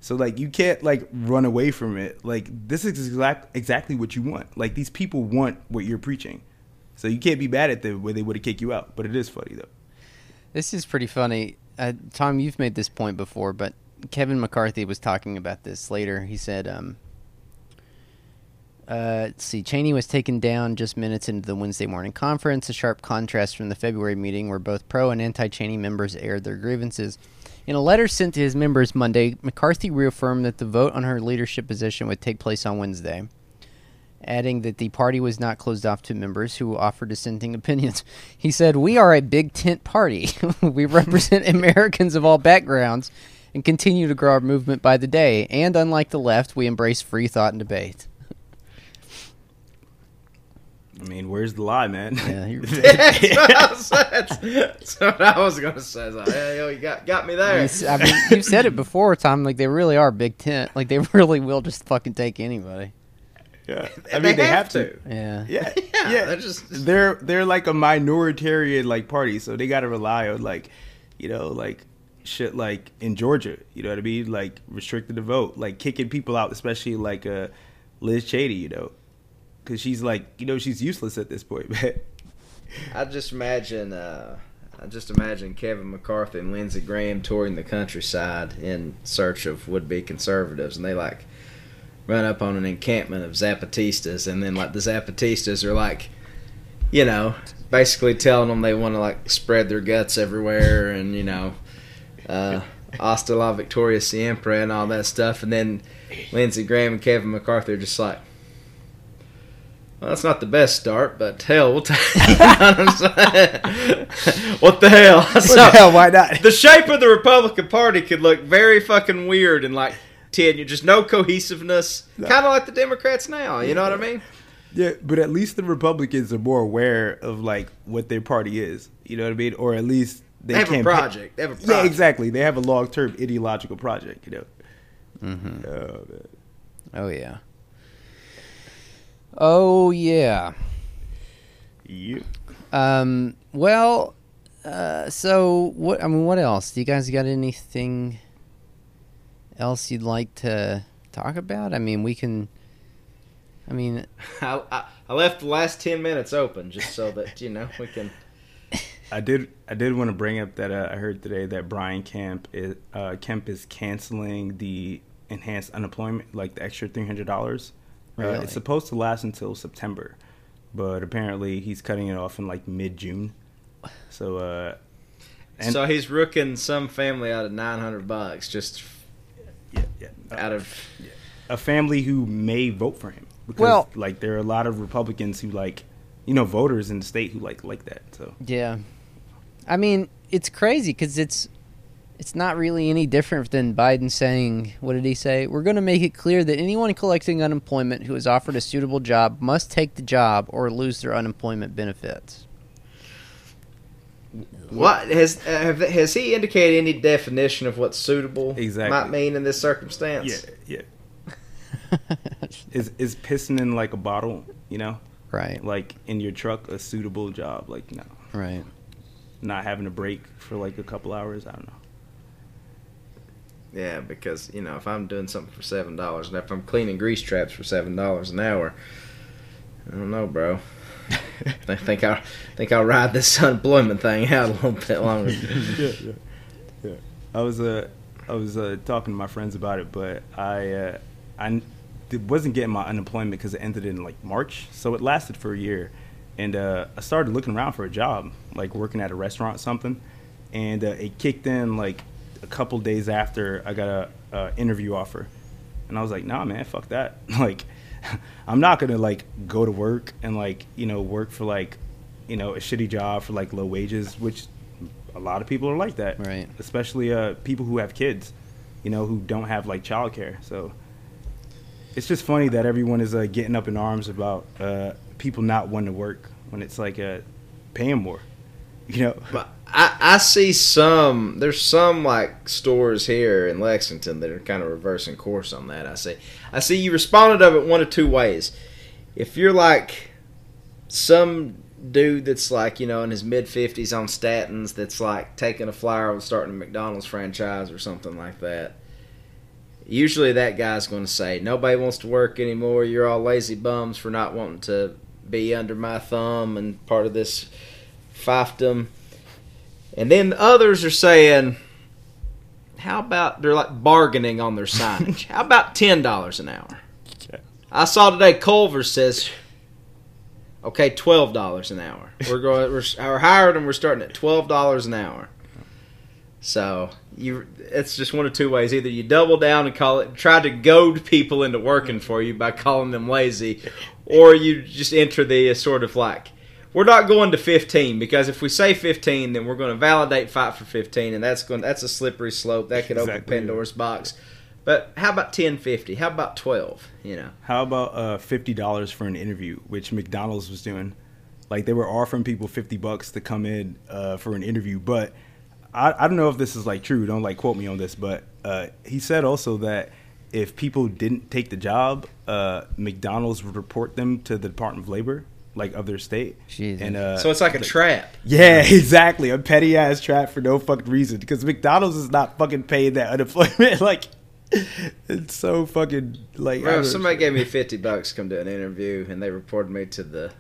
So like you can't like run away from it. Like this is exact exactly what you want. Like these people want what you're preaching. So you can't be mad at them where they would have kicked you out. But it is funny though. This is pretty funny. Uh, Tom, you've made this point before, but Kevin McCarthy was talking about this later. He said, um, uh, let's see, Cheney was taken down just minutes into the Wednesday morning conference, a sharp contrast from the February meeting where both pro and anti Cheney members aired their grievances. In a letter sent to his members Monday, McCarthy reaffirmed that the vote on her leadership position would take place on Wednesday adding that the party was not closed off to members who offered dissenting opinions. He said, We are a big tent party. we represent Americans of all backgrounds and continue to grow our movement by the day. And unlike the left, we embrace free thought and debate. I mean, where's the lie, man? Yeah, you're- that's, what I was, that's, that's what I was gonna say. It's like, hey, yo, you got got me You there. s- I mean, you've said it before, Tom. Like, they really are a big tent. Like, they really will just fucking take anybody. yeah. I mean, they, have, to. Yeah. Yeah, Yeah, yeah. they're just- they're they're like a minoritarian like party, so they got to rely on like, you know, like shit like in Georgia. You know what I mean? Like restricted the vote, like kicking people out, especially like uh, Liz Cheney. You know, because she's like, you know, she's useless at this point. I just imagine, uh, I just imagine Kevin McCarthy and Lindsey Graham touring the countryside in search of would-be conservatives, and they like run up on an encampment of Zapatistas, and then like the Zapatistas are like, you know, basically telling them they want to like spread their guts everywhere, and you know, uh, hasta la Victoria Siempre and all that stuff, and then Lindsey Graham and Kevin McCarthy are just like. Well, that's not the best start, but hell, we'll take. What, I'm saying? what the hell? What So, the hell? Why not? the shape of the Republican Party could look very fucking weird in like ten years. Just no cohesiveness, kind of like the Democrats now. You know what I mean? Yeah, but at least the Republicans are more aware of like what their party is. You know what I mean? Or at least they, They have a project. They have a Yeah, exactly. They have a long term ideological project. You know. Mm-hmm. Oh. Oh, yeah. Oh, yeah. Yeah. Um. Well. Uh. So what? I mean, what else? Do you guys got anything else you'd like to talk about? I mean, we can. I mean, I, I, I left the last ten minutes open just so that you know we can. I did. I did want to bring up that uh, I heard today that Brian Kemp is uh, Kemp is canceling the enhanced unemployment, like the extra three hundred dollars. Uh, it's supposed to last until September, but apparently he's cutting it off in like mid June. So uh, and- so he's rooking some family out of nine hundred bucks just yeah, yeah. out of. a family who may vote for him because Well- like there are a lot of Republicans who like you know voters in the state who like like that. So Yeah, I mean it's crazy because it's it's not really any different than Biden saying, "What did he say? We're going to make it clear that anyone collecting unemployment who is offered a suitable job must take the job or lose their unemployment benefits." What has have, has he indicated any definition of what suitable Exactly. might mean in this circumstance? yeah, yeah. Is is pissing in like a bottle, you know, right, like in your truck a suitable job? Like no, right. not having a break for like a couple hours. I don't know. Yeah, because you know if I'm doing something for seven dollars and if I'm cleaning grease traps for seven dollars an hour, I don't know, bro. I think I'll think I'll ride this unemployment thing out a little bit longer. yeah, yeah, yeah. I was uh, I was uh, talking to my friends about it, but I uh, I wasn't getting my unemployment because it ended in like March, so it lasted for a year, and uh, I started looking around for a job, like working at a restaurant or something, and uh, it kicked in like a couple days after I got a, a interview offer, and I was like, nah, man, fuck that, like. I'm not gonna like go to work and like you know work for like you know a shitty job for like low wages, which a lot of people are like that, Right. Especially uh, people who have kids, you know, who don't have like childcare. So it's just funny that everyone is uh, getting up in arms about uh, people not wanting to work when it's like uh, paying more, you know. But I, I see some. There's some like stores here in Lexington that are kind of reversing course on that. I see. I see you responded of it one of two ways. If you're like some dude that's like you know in his mid fifties on statins, that's like taking a flyer on starting a McDonald's franchise or something like that. Usually that guy's going to say nobody wants to work anymore. You're all lazy bums for not wanting to be under my thumb and part of this fiefdom. And then others are saying, how about they're like bargaining on their signage? how about ten dollars an hour? I saw today Culver says, okay, twelve dollars an hour. We're going, we're, we're hired and we're starting at twelve dollars an hour. So you, it's just one of two ways: either you double down and call it, try to goad people into working for you by calling them lazy, or you just enter the sort of like we're not going to 15 because if we say 15 then we're going to validate fight for 15 and that's going that's a slippery slope that could open pandora's box but how about 1050 how about 12 you know How about uh, fifty dollars for an interview, which McDonald's was doing? Like they were offering people fifty bucks to come in uh, for an interview, but I, I don't know if this is like true. Don't like quote me on this, but uh, he said also that if people didn't take the job, uh, McDonald's would report them to the Department of Labor, like of their state. Jesus. And uh, so it's like a trap yeah, exactly. A petty ass trap for no fucking reason. Because McDonald's is not fucking paying that unemployment. like, it's so fucking like. Bro, if somebody gave me 50 bucks to come do an interview and they reported me to the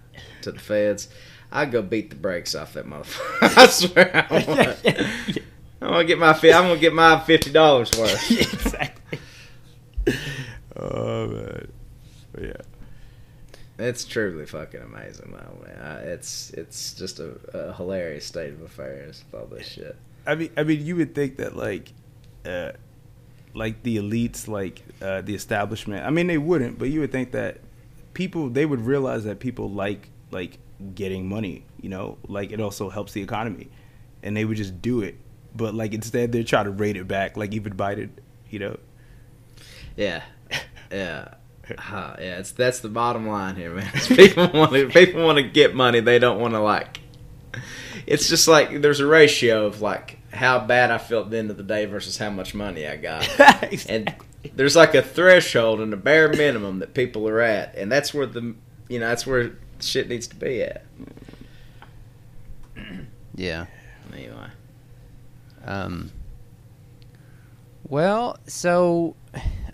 to the feds i'd go beat the brakes off that motherfucker i swear i want I'm gonna get my fi- I'm gonna get my fifty dollars worth. exactly. Oh man, but yeah. It's truly fucking amazing, though, man. It's it's just a, a hilarious state of affairs with all this shit. I mean, I mean, you would think that like, uh, like the elites, like uh, the establishment. I mean, they wouldn't, but you would think that people they would realize that people like like getting money. You know, like it also helps the economy, and they would just do it. But like instead, they're trying to rate it back, like even Biden. You know. Yeah, yeah, uh, yeah. It's that's the bottom line here, man. People want to people want to get money. They don't want to like. It's just like there's a ratio of like how bad I felt at the end of the day versus how much money I got. and there's like a threshold and a bare minimum that people are at, and that's where the you know that's where shit needs to be at. Yeah. Anyway, Um, well, so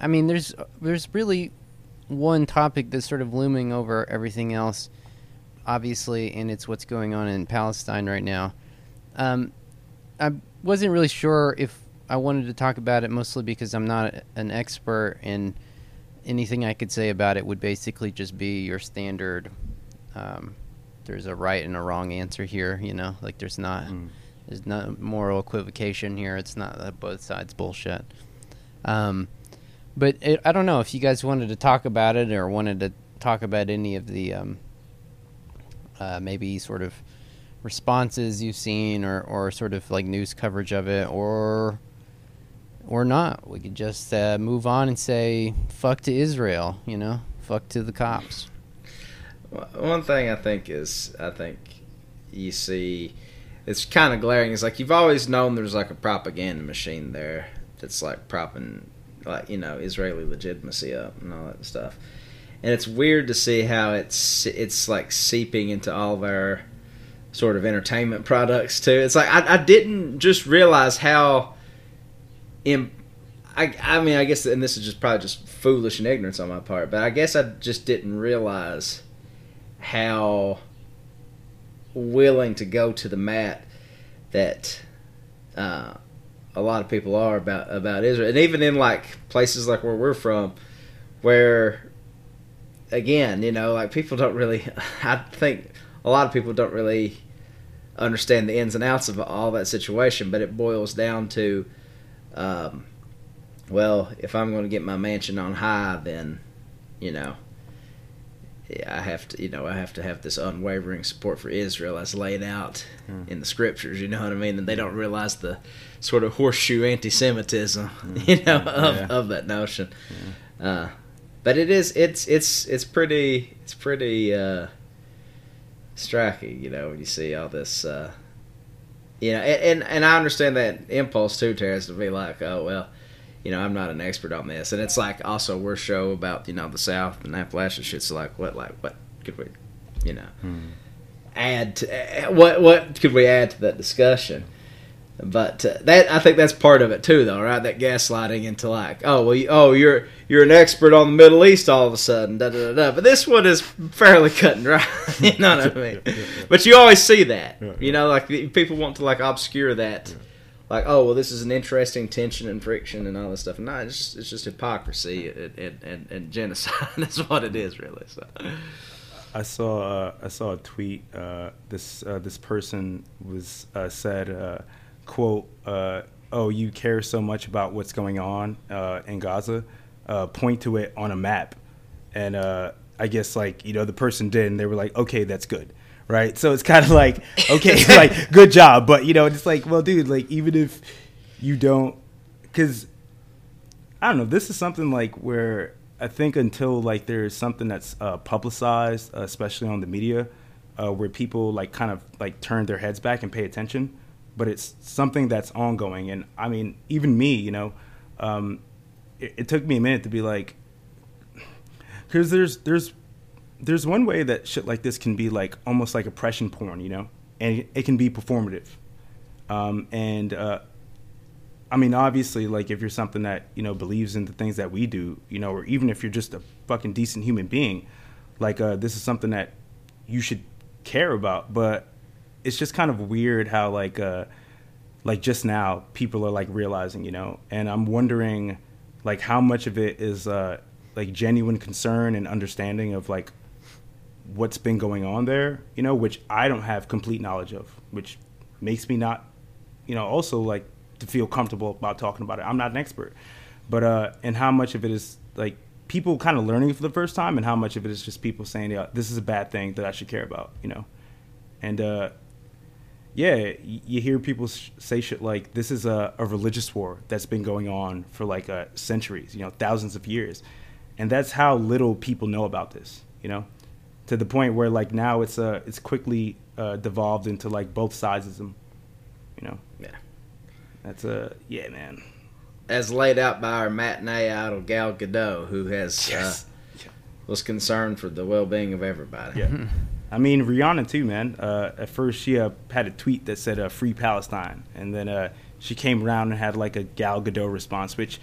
I mean, there's there's really one topic that's sort of looming over everything else, obviously, and it's what's going on in Palestine right now. Um, I wasn't really sure if I wanted to talk about it, mostly because I'm not an expert, and anything I could say about it would basically just be your standard um, there's a right and a wrong answer here. You know, like there's not there's no moral equivocation here. It's not that both sides bullshit. Um, but it, I don't know if you guys wanted to talk about it or wanted to talk about any of the um, uh, maybe sort of responses you've seen or, or sort of like news coverage of it or or not. We could just uh, move on and say fuck to Israel, you know, fuck to the cops. One thing I think is, I think you see, it's kind of glaring. It's like you've always known there's like a propaganda machine there that's like propping, like you know, Israeli legitimacy up and all that stuff. And it's weird to see how it's it's like seeping into all of our sort of entertainment products too. It's like I, I didn't just realize how. Im- I, I mean, I guess, and this is just probably just foolish and ignorance on my part, but I guess I just didn't realize how willing to go to the mat that uh, a lot of people are about about Israel, and even in like places like where we're from, where again, you know, like people don't really. I think a lot of people don't really understand the ins and outs of all that situation, but it boils down to, um, well, if I'm going to get my mansion on high, then, you know, I have to, you know, I have to have this unwavering support for Israel as laid out in the scriptures. You know what I mean? And they don't realize the sort of horseshoe anti-Semitism, you know, of, Yeah. of that notion. Uh, but it is, it's, it's, it's pretty, it's pretty uh, striking, you know, when you see all this. Uh, you know, and, and and I understand that impulse too, Terrence, to be like, oh well, you know, I'm not an expert on this, and it's like also we're show about you know the South and Appalachia So, like what like what could we, you know, add to eh, what what could we add to that discussion? But uh, that I think that's part of it too, though, right? That gaslighting into like, oh well, you, oh you're you're an expert on the Middle East all of a sudden, da da da. da. But this one is fairly cut and dry, you know what I mean? But you always see that, Yeah. you know, like people want to like obscure that, like, oh well, this is an interesting tension and friction and all this stuff. No, it's just, it's just hypocrisy and, and, and, genocide. That's what it is, really. So. I saw uh, I saw a tweet. Uh, this uh, this person was uh, said, uh, "quote uh, Oh, you care so much about what's going on in Gaza? Point to it on a map." And I guess like you know the person did, and they were like, "Okay, that's good." Right, so it's kind of like, okay, like good job, but you know, it's like, well, dude, like even if you don't, because I don't know. This is something like where I think until like there's something that's uh, publicized, uh, especially on the media, uh, where people like kind of like turn their heads back and pay attention. But it's something that's ongoing, and I mean, even me, you know, um, it, it took me a minute to be like, because there's there's there's one way that shit like this can be like almost like oppression porn, you know, and it, can be performative, um, and uh, I mean, obviously, like if you're something that you know believes in the things that we do, you know, or even if you're just a fucking decent human being, like uh, this is something that you should care about. But it's just kind of weird how like uh, like just now people are like realizing, you know, and I'm wondering like how much of it is uh, like genuine concern and understanding of like what's been going on there, you know, which I don't have complete knowledge of, which makes me not, you know, also like to feel comfortable about talking about it. I'm not an expert, but uh, and how much of it is like people kind of learning for the first time, and how much of it is just people saying, yeah, this is a bad thing that I should care about, you know, and uh, yeah, you hear people sh- say shit like this is a, a religious war that's been going on for like uh, centuries, you know, thousands of years, and that's how little people know about this, you know, to the point where like now it's uh it's quickly uh, devolved into like both sides of them, you know. Yeah. That's a yeah, man. As laid out by our matinee idol Gal Gadot, who has Yes. uh, was concerned for the well-being of everybody. Yeah. I mean Rihanna too, man. Uh, at first she uh, had a tweet that said uh, "Free Palestine," and then uh, she came around and had like a Gal Gadot response, which,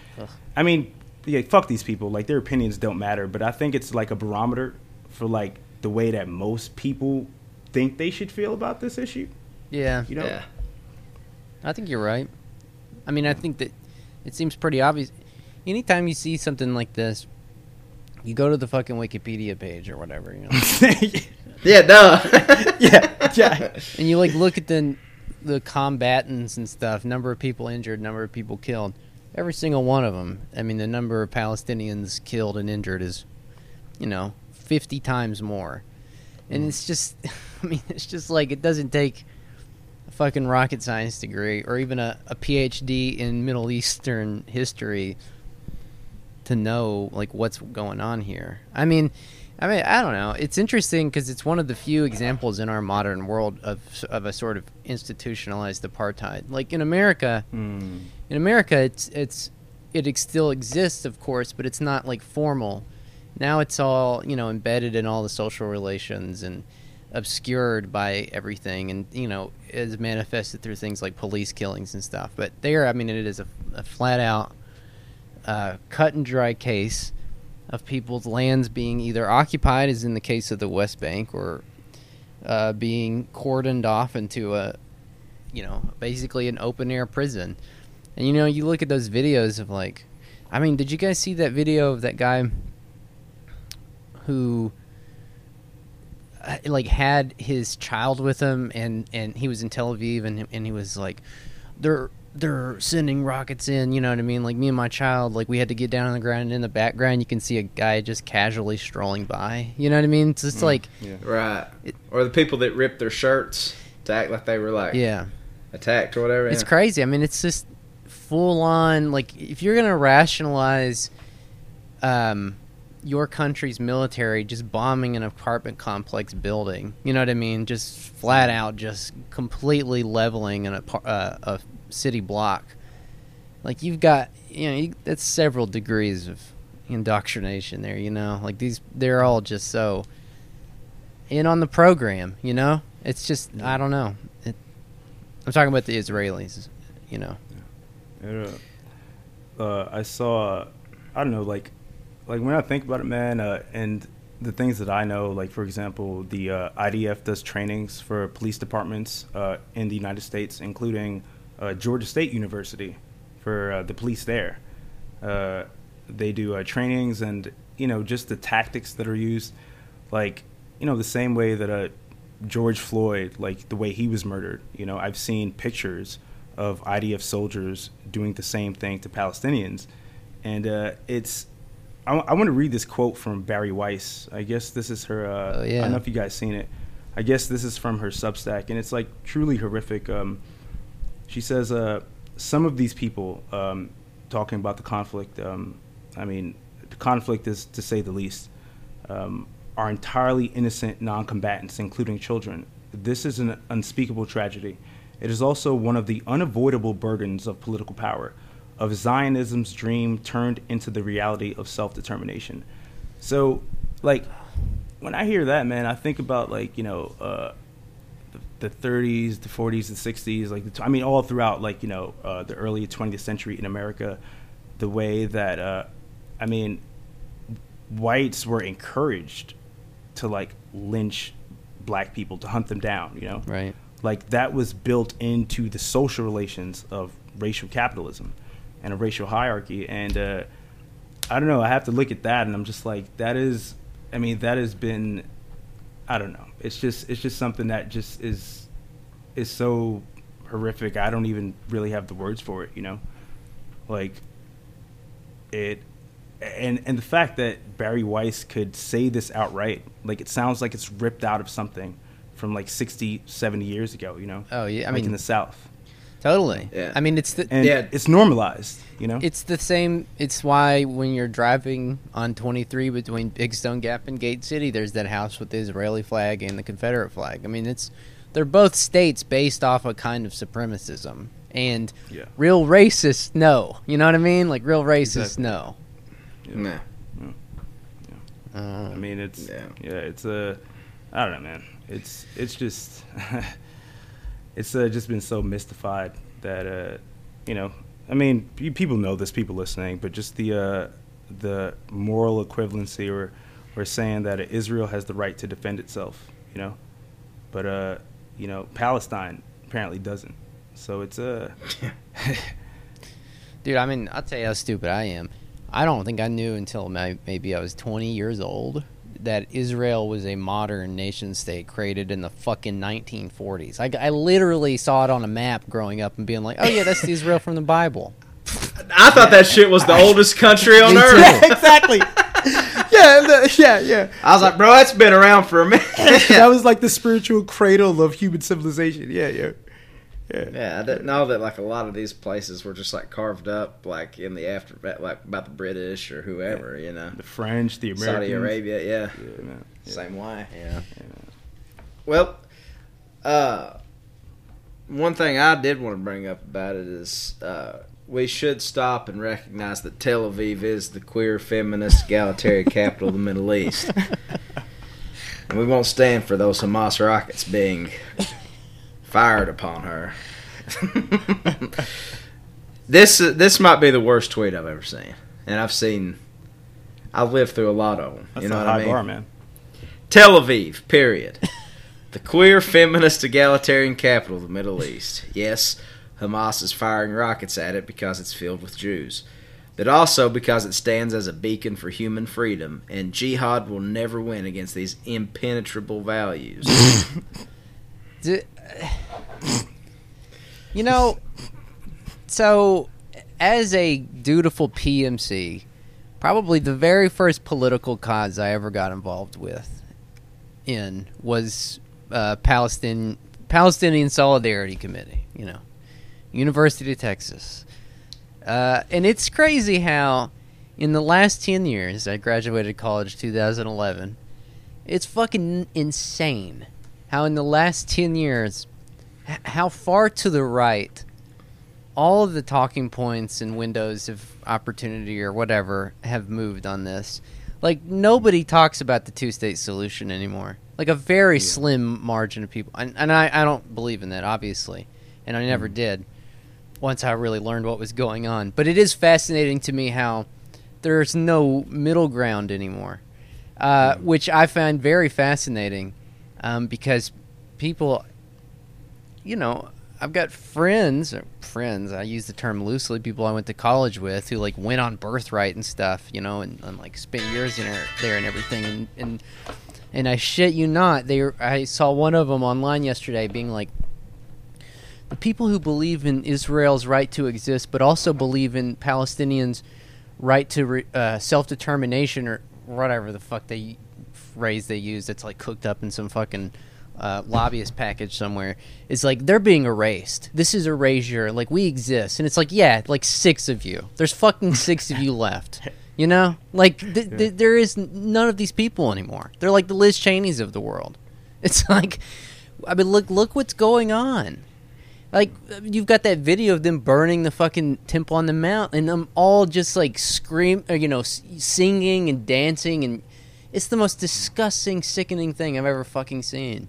I mean, yeah, fuck these people. Like their opinions don't matter, but I think it's like a barometer for like the way that most people think they should feel about this issue. Yeah, You know? Yeah. I think you're right. I mean, I think that it seems pretty obvious. Anytime you see something like this, You go to the fucking Wikipedia page or whatever, you know, Yeah, duh. yeah, yeah. and you like look at the the combatants and stuff, number of people injured, number of people killed. Every single one of them. I mean, the number of Palestinians killed and injured is, you know, fifty times more. And it's just, I mean, it's just like it doesn't take a fucking rocket science degree or even a, a PhD in Middle Eastern history to know like what's going on here. I mean, I mean, I don't know. It's interesting because it's one of the few examples in our modern world of of a sort of institutionalized apartheid. Like in America, Mm. in America, it's it's it ex- still exists, of course, but it's not like formal. Now it's all you know embedded in all the social relations and obscured by everything, and you know is manifested through things like police killings and stuff. But there, I mean, it is a, a flat out uh, cut and dry case of people's lands being either occupied, as in the case of the West Bank, or uh, being cordoned off into a, you know, basically an open air prison. And you know, you look at those videos of like, I mean, did you guys see that video of that guy who uh, like had his child with him and and he was in Tel Aviv and and he was like they're they're sending rockets in, you know what I mean? Like me and my child, like we had to get down on the ground and in the background you can see a guy just casually strolling by. You know what I mean? It's just like Yeah. right. It- or the people that ripped their shirts to act like they were like yeah. attacked or whatever. It's yeah. crazy. I mean, it's just full on. Like, if you're gonna rationalize, um, your country's military just bombing an apartment complex building, you know what I mean? Just flat out, just completely leveling an uh, a city block. Like you've got, you know, you, that's several degrees of indoctrination there. You know, like these, they're all just so in on the program. You know, it's just I don't know. It, I'm talking about the Israelis. You know. Yeah. Uh, I saw, I don't know, like, like when I think about it, man, uh, and the things that I know, like for example, the uh, IDF does trainings for police departments uh, in the United States, including uh, Georgia State University for uh, the police there. Uh, they do trainings and you know just the tactics that are used, like you know the same way that George Floyd, like the way he was murdered. You know, I've seen pictures of IDF soldiers doing the same thing to Palestinians, and it's. I, want to read this quote from Bari Weiss. I guess this is her. Uh, Oh, yeah. I don't know if you guys seen it. I guess this is from her Substack, and it's like truly horrific. Um, she says, uh, "Some of these people um, talking about the conflict. Um, I mean, the conflict is to say the least." um, are entirely innocent non combatants, including children. This is an unspeakable tragedy. It is also one of the unavoidable burdens of political power, of Zionism's dream turned into the reality of self determination. So, like, when I hear that, man, I think about, like, you know, uh, the, the 30s, the 40s, the 60s, like, the t- I mean, all throughout, like, you know, uh, the early 20th century in America, the way that, uh, I mean, whites were encouraged to like lynch black people to hunt them down you know Right. like that was built into the social relations of racial capitalism and a racial hierarchy and uh, i don't know i have to look at that and i'm just like that is i mean that has been i don't know it's just it's just something that just is is so horrific i don't even really have the words for it you know like it and and the fact that Bari Weiss could say this outright, like it sounds like it's ripped out of something from like 60, 70 years ago, you know? Oh yeah. I like mean, in the South. Totally. Yeah. I mean, it's the And Yeah. it's normalized, you know? it's the same. It's why when you're driving on 23 between Big Stone Gap and Gate City, there's that house with the Israeli flag and the Confederate flag. I mean, it's they're both states based off a kind of supremacism. And Yeah. real racists, no. You know what I mean? Like real racists, Exactly. no. Nah. I mean, it's Yeah. yeah, it's a I don't know, man. It's it's just it's uh, just been so mystified that uh, you know, I mean, people know this, people listening, but just the uh, the moral equivalency or or saying that Israel has the right to defend itself, you know, but uh, you know, Palestine apparently doesn't. So it's uh, Dude, I mean, I'll tell you how stupid I am. I don't think I knew until my, maybe I was 20 years old that Israel was a modern nation state created in the fucking 1940s. I, I literally saw it on a map growing up and being like, oh yeah, that's the Israel from the Bible. I thought that shit was the oldest country on earth. Yeah, exactly. yeah, the- yeah, yeah. I was like, bro, that's been around for a minute. That was like the spiritual cradle of human civilization. Yeah, yeah. Yeah. Yeah, I didn't know that like a lot of these places were just like carved up like in the after like about the British or whoever, you know. The French, the Americans. Saudi Arabia, yeah. Yeah. Yeah. Same way. Yeah. Well, uh one thing I did want to bring up about it is uh we should stop and recognize that Tel Aviv is the queer, feminist, egalitarian capital of the Middle East. And we won't stand for those Hamas rockets being fired upon her. this this might be the worst tweet I've ever seen, and I've seen. I've lived through a lot of them. That's you know a what I mean? bar, man. Tel Aviv, period. the queer, feminist, egalitarian capital of the Middle East. Yes, Hamas is firing rockets at it because it's filled with Jews, but also because it stands as a beacon for human freedom, and jihad will never win against these impenetrable values. You know, so as a dutiful PMC, probably the very first political cause I ever got involved with in was uh, Palestinian Palestinian Solidarity Committee. You know, University of Texas, uh, and it's crazy how in the last ten years I graduated college 2011. It's fucking insane how in the last 10 years how far to the right all of the talking points and windows of opportunity or whatever have moved on this. Like nobody talks about the two-state solution anymore. Like a very slim margin of people. And, and I, I don't believe in that obviously. And i never did once i really learned what was going on. But it is fascinating to me how there's no middle ground anymore uh, which i find very fascinating um, because people, you know, I've got friends, friends. I use the term loosely. People I went to college with who like went on birthright and stuff, you know, and, and like spent years in there, and everything. And and and I shit you not, they were, I saw one of them online yesterday being like, the people who believe in Israel's right to exist, but also believe in Palestinians' right to re, uh, self determination or whatever the fuck they phrase they use that's like cooked up in some fucking uh, lobbyist package somewhere is like they're being erased. This is erasure. Like we exist, and it's like yeah, like six of you. There's fucking six of you left. You know, like th- th- there is none of these people anymore. They're like the Liz Cheneys of the world. It's like, I mean, look look what's going on. Like you've got that video of them burning the fucking temple on the mount, and them all just like scream, or, you know, s- singing and dancing, and it's the most disgusting, sickening thing I've ever fucking seen.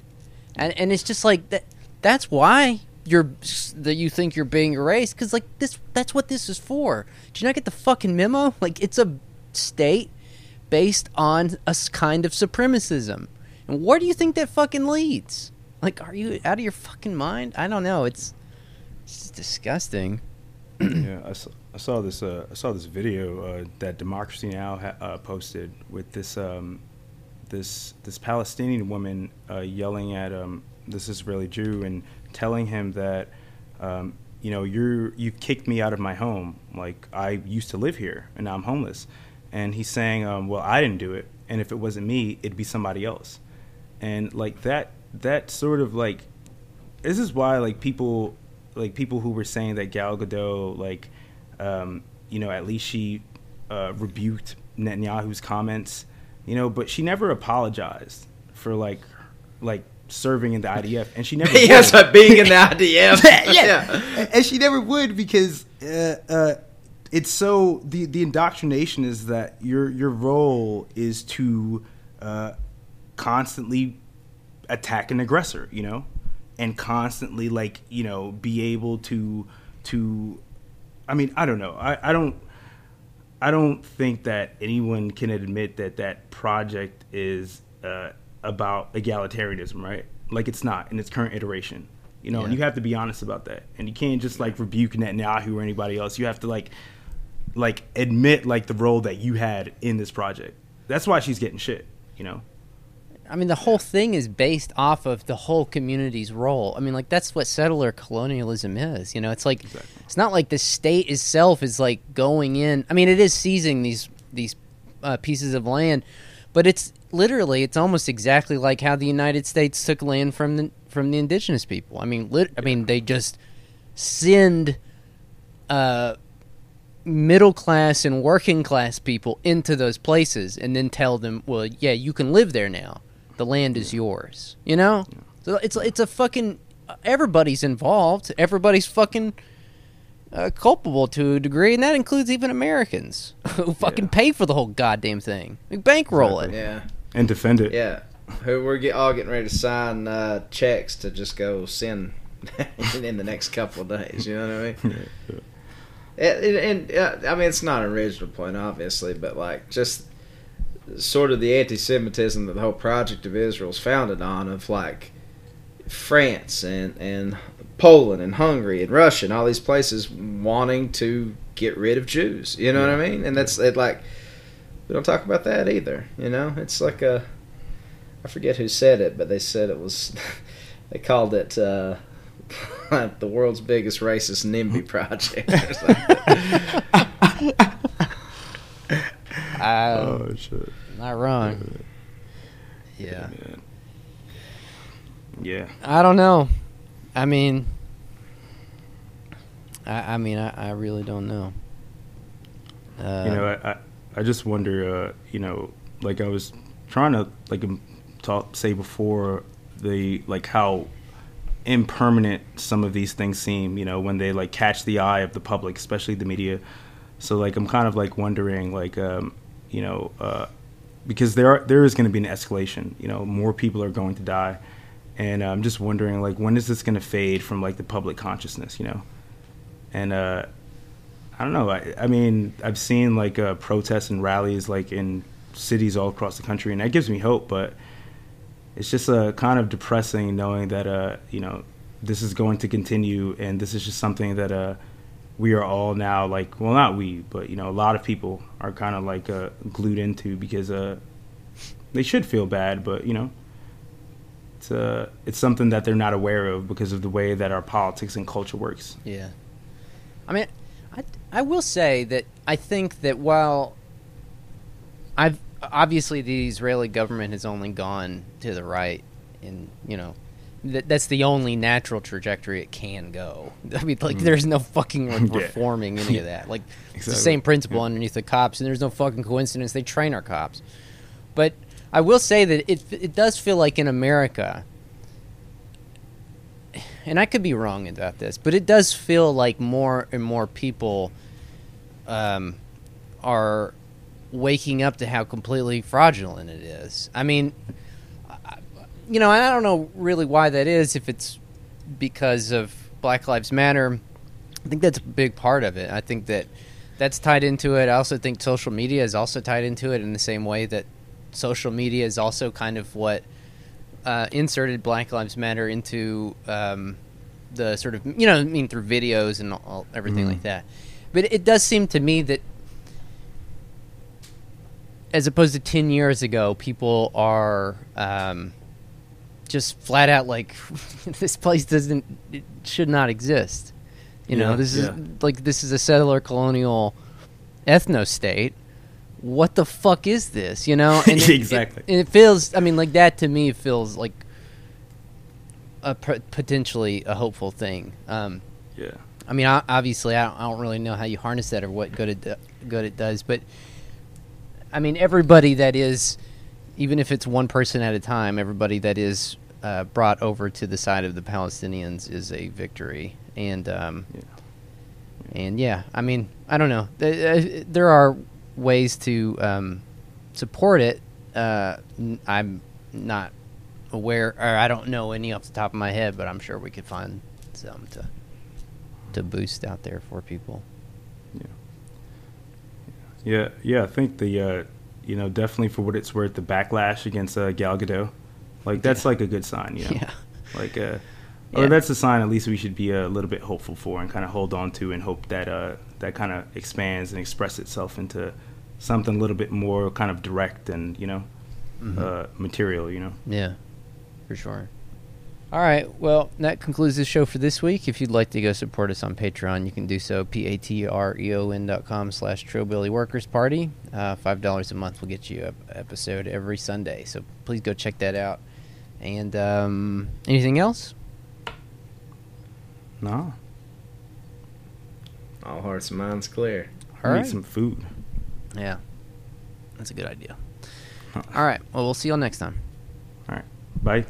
And and it's just like that. That's why you're that you think you're being erased because like this. That's what this is for. Did you not get the fucking memo? Like it's a state based on a kind of supremacism, and where do you think that fucking leads? Like, are you out of your fucking mind? I don't know. It's it's disgusting. yeah, I saw, I saw this. Uh, I saw this video uh, that Democracy Now ha- uh, posted with this um, this this Palestinian woman uh, yelling at um, this Israeli Jew and telling him that um, you know you're you've kicked me out of my home. Like I used to live here and now I'm homeless. And he's saying, um, well, I didn't do it, and if it wasn't me, it'd be somebody else. And like that that sort of like this is why like people like people who were saying that Gal Gadot like um, you know at least she uh, rebuked Netanyahu's comments you know but she never apologized for like like serving in the IDF and she never yes, would. but being in the IDF. yeah. and she never would because uh, uh, it's so the the indoctrination is that your your role is to uh, constantly attack an aggressor, you know, and constantly like you know be able to to. I mean, I don't know. I, I don't. I don't think that anyone can admit that that project is uh, about egalitarianism, right? Like it's not in its current iteration, you know. And you have to be honest about that. And you can't just like rebuke Netanyahu or anybody else. You have to like like admit like the role that you had in this project. That's why she's getting shit. You know. I mean, the whole thing is based off of the whole community's role. I mean, like that's what settler colonialism is. You know, it's like Exactly. it's not like the state itself is like going in. I mean, it is seizing these these uh, pieces of land, but it's literally it's almost exactly like how the United States took land from the from the indigenous people. I mean, lit, I mean, they just send uh, middle class and working class people into those places and then tell them, well, yeah, you can live there now. The land is yours. You know? So it's it's a fucking everybody's involved. Everybody's fucking uh, culpable to a degree, and that includes even Americans who fucking Yeah. pay for the whole goddamn thing. We bankroll it. Yeah, And defend it. yeah. Who we're get, all getting ready to sign uh, checks to just go send in the next couple of days. You know what I mean? And, and, and uh, I mean, it's not an original point, obviously, but like just sort of the anti-Semitism that the whole project of Israel is founded on, of like France and and Poland and Hungary and Russia and all these places wanting to get rid of Jews. You know what I mean? And that's it. Like we don't talk about that either. You know, it's like a I forget who said it, but they said it was they called it. Uh, the world's biggest racist NIMBY project. Uh, Oh shit. Not wrong. Yeah. Man. Yeah. I don't know. I mean, I, I mean, I, I really don't know. Uh, you know, I, I, I just wonder, uh, you know, like I was trying to like um, talk say before the like how impermanent some of these things seem, you know, when they like catch the eye of the public, especially the media. So like I'm kind of like wondering, like, um, you know, uh, because there are there is going to be an escalation. You know, more people are going to die, and uh, I'm just wondering, like, when is this going to fade from like the public consciousness? You know, and uh, I don't know. I, I mean, I've seen like uh, protests and rallies like in cities all across the country, and that gives me hope. But it's just uh, kind of depressing knowing that uh, you know this is going to continue, and this is just something that uh, we are all now like. Well, not we, but you know, a lot of people are kind of like uh, glued into because uh, they should feel bad, but you know. It's, uh, it's something that they're not aware of because of the way that our politics and culture works. Yeah. I mean, I, I will say that I think that while I've obviously the Israeli government has only gone to the right, in you know that that's the only natural trajectory it can go. I mean, like there's no fucking re- Yeah. reforming any of that. Like it's the same principle underneath the cops, and there's no fucking coincidence they train our cops. But I will say that it it does feel like in America and I could be wrong about this, but it does feel like more and more people um, are waking up to how completely fraudulent it is. I mean, you know, I don't know really why that is. If it's because of Black Lives Matter, I think that's a big part of it. I think that that's tied into it. I also think social media is also tied into it in the same way that social media is also kind of what uh, inserted Black Lives Matter into um, the sort of you know I mean through videos and all, everything Mhm. like that. But it does seem to me that as opposed to 10 years ago, people are um, just flat out like, this place doesn't, it should not exist. You know, Yeah, this is like, this is a settler colonial ethno state. What the fuck is this? You know? it- Exactly. It, and it feels, I mean, like that to me feels like a p- potentially a hopeful thing. Um, Yeah. I mean, o- obviously, I don't, I don't really know how you harness that or what good it do- good it does, but I mean, everybody that is, even if it's one person at a time, everybody that is uh, brought over to the side of the Palestinians is a victory, and um, Yeah. and yeah, I mean, I don't know. There, uh, are ways to um, support it. Uh, I'm not aware, or I don't know any off the top of my head, but I'm sure we could find some to to boost out there for people. Yeah, yeah. I think the, uh, you know, definitely for what it's worth, the backlash against uh, Gal Gadot, like that's like a good sign, you know. Yeah. Like, uh, Or Yeah. that's a sign at least we should be a little bit hopeful for and kind of hold on to and hope that uh, that kind of expands and express itself into something a little bit more kind of direct and you know Mm-hmm. uh, material. You know. Yeah, for sure. All right. Well, that concludes the show for this week. If you'd like to go support us on Patreon, you can do so. P-A-T-R-E-O-N dot com slash Trillbilly Workers Party. Uh, $5 a month will get you an episode every Sunday. So please go check that out. And um, anything else? No. All hearts and minds clear. All right. All need some food. Yeah. That's a good idea. All right. Well, we'll see y'all next time. All right. Bye.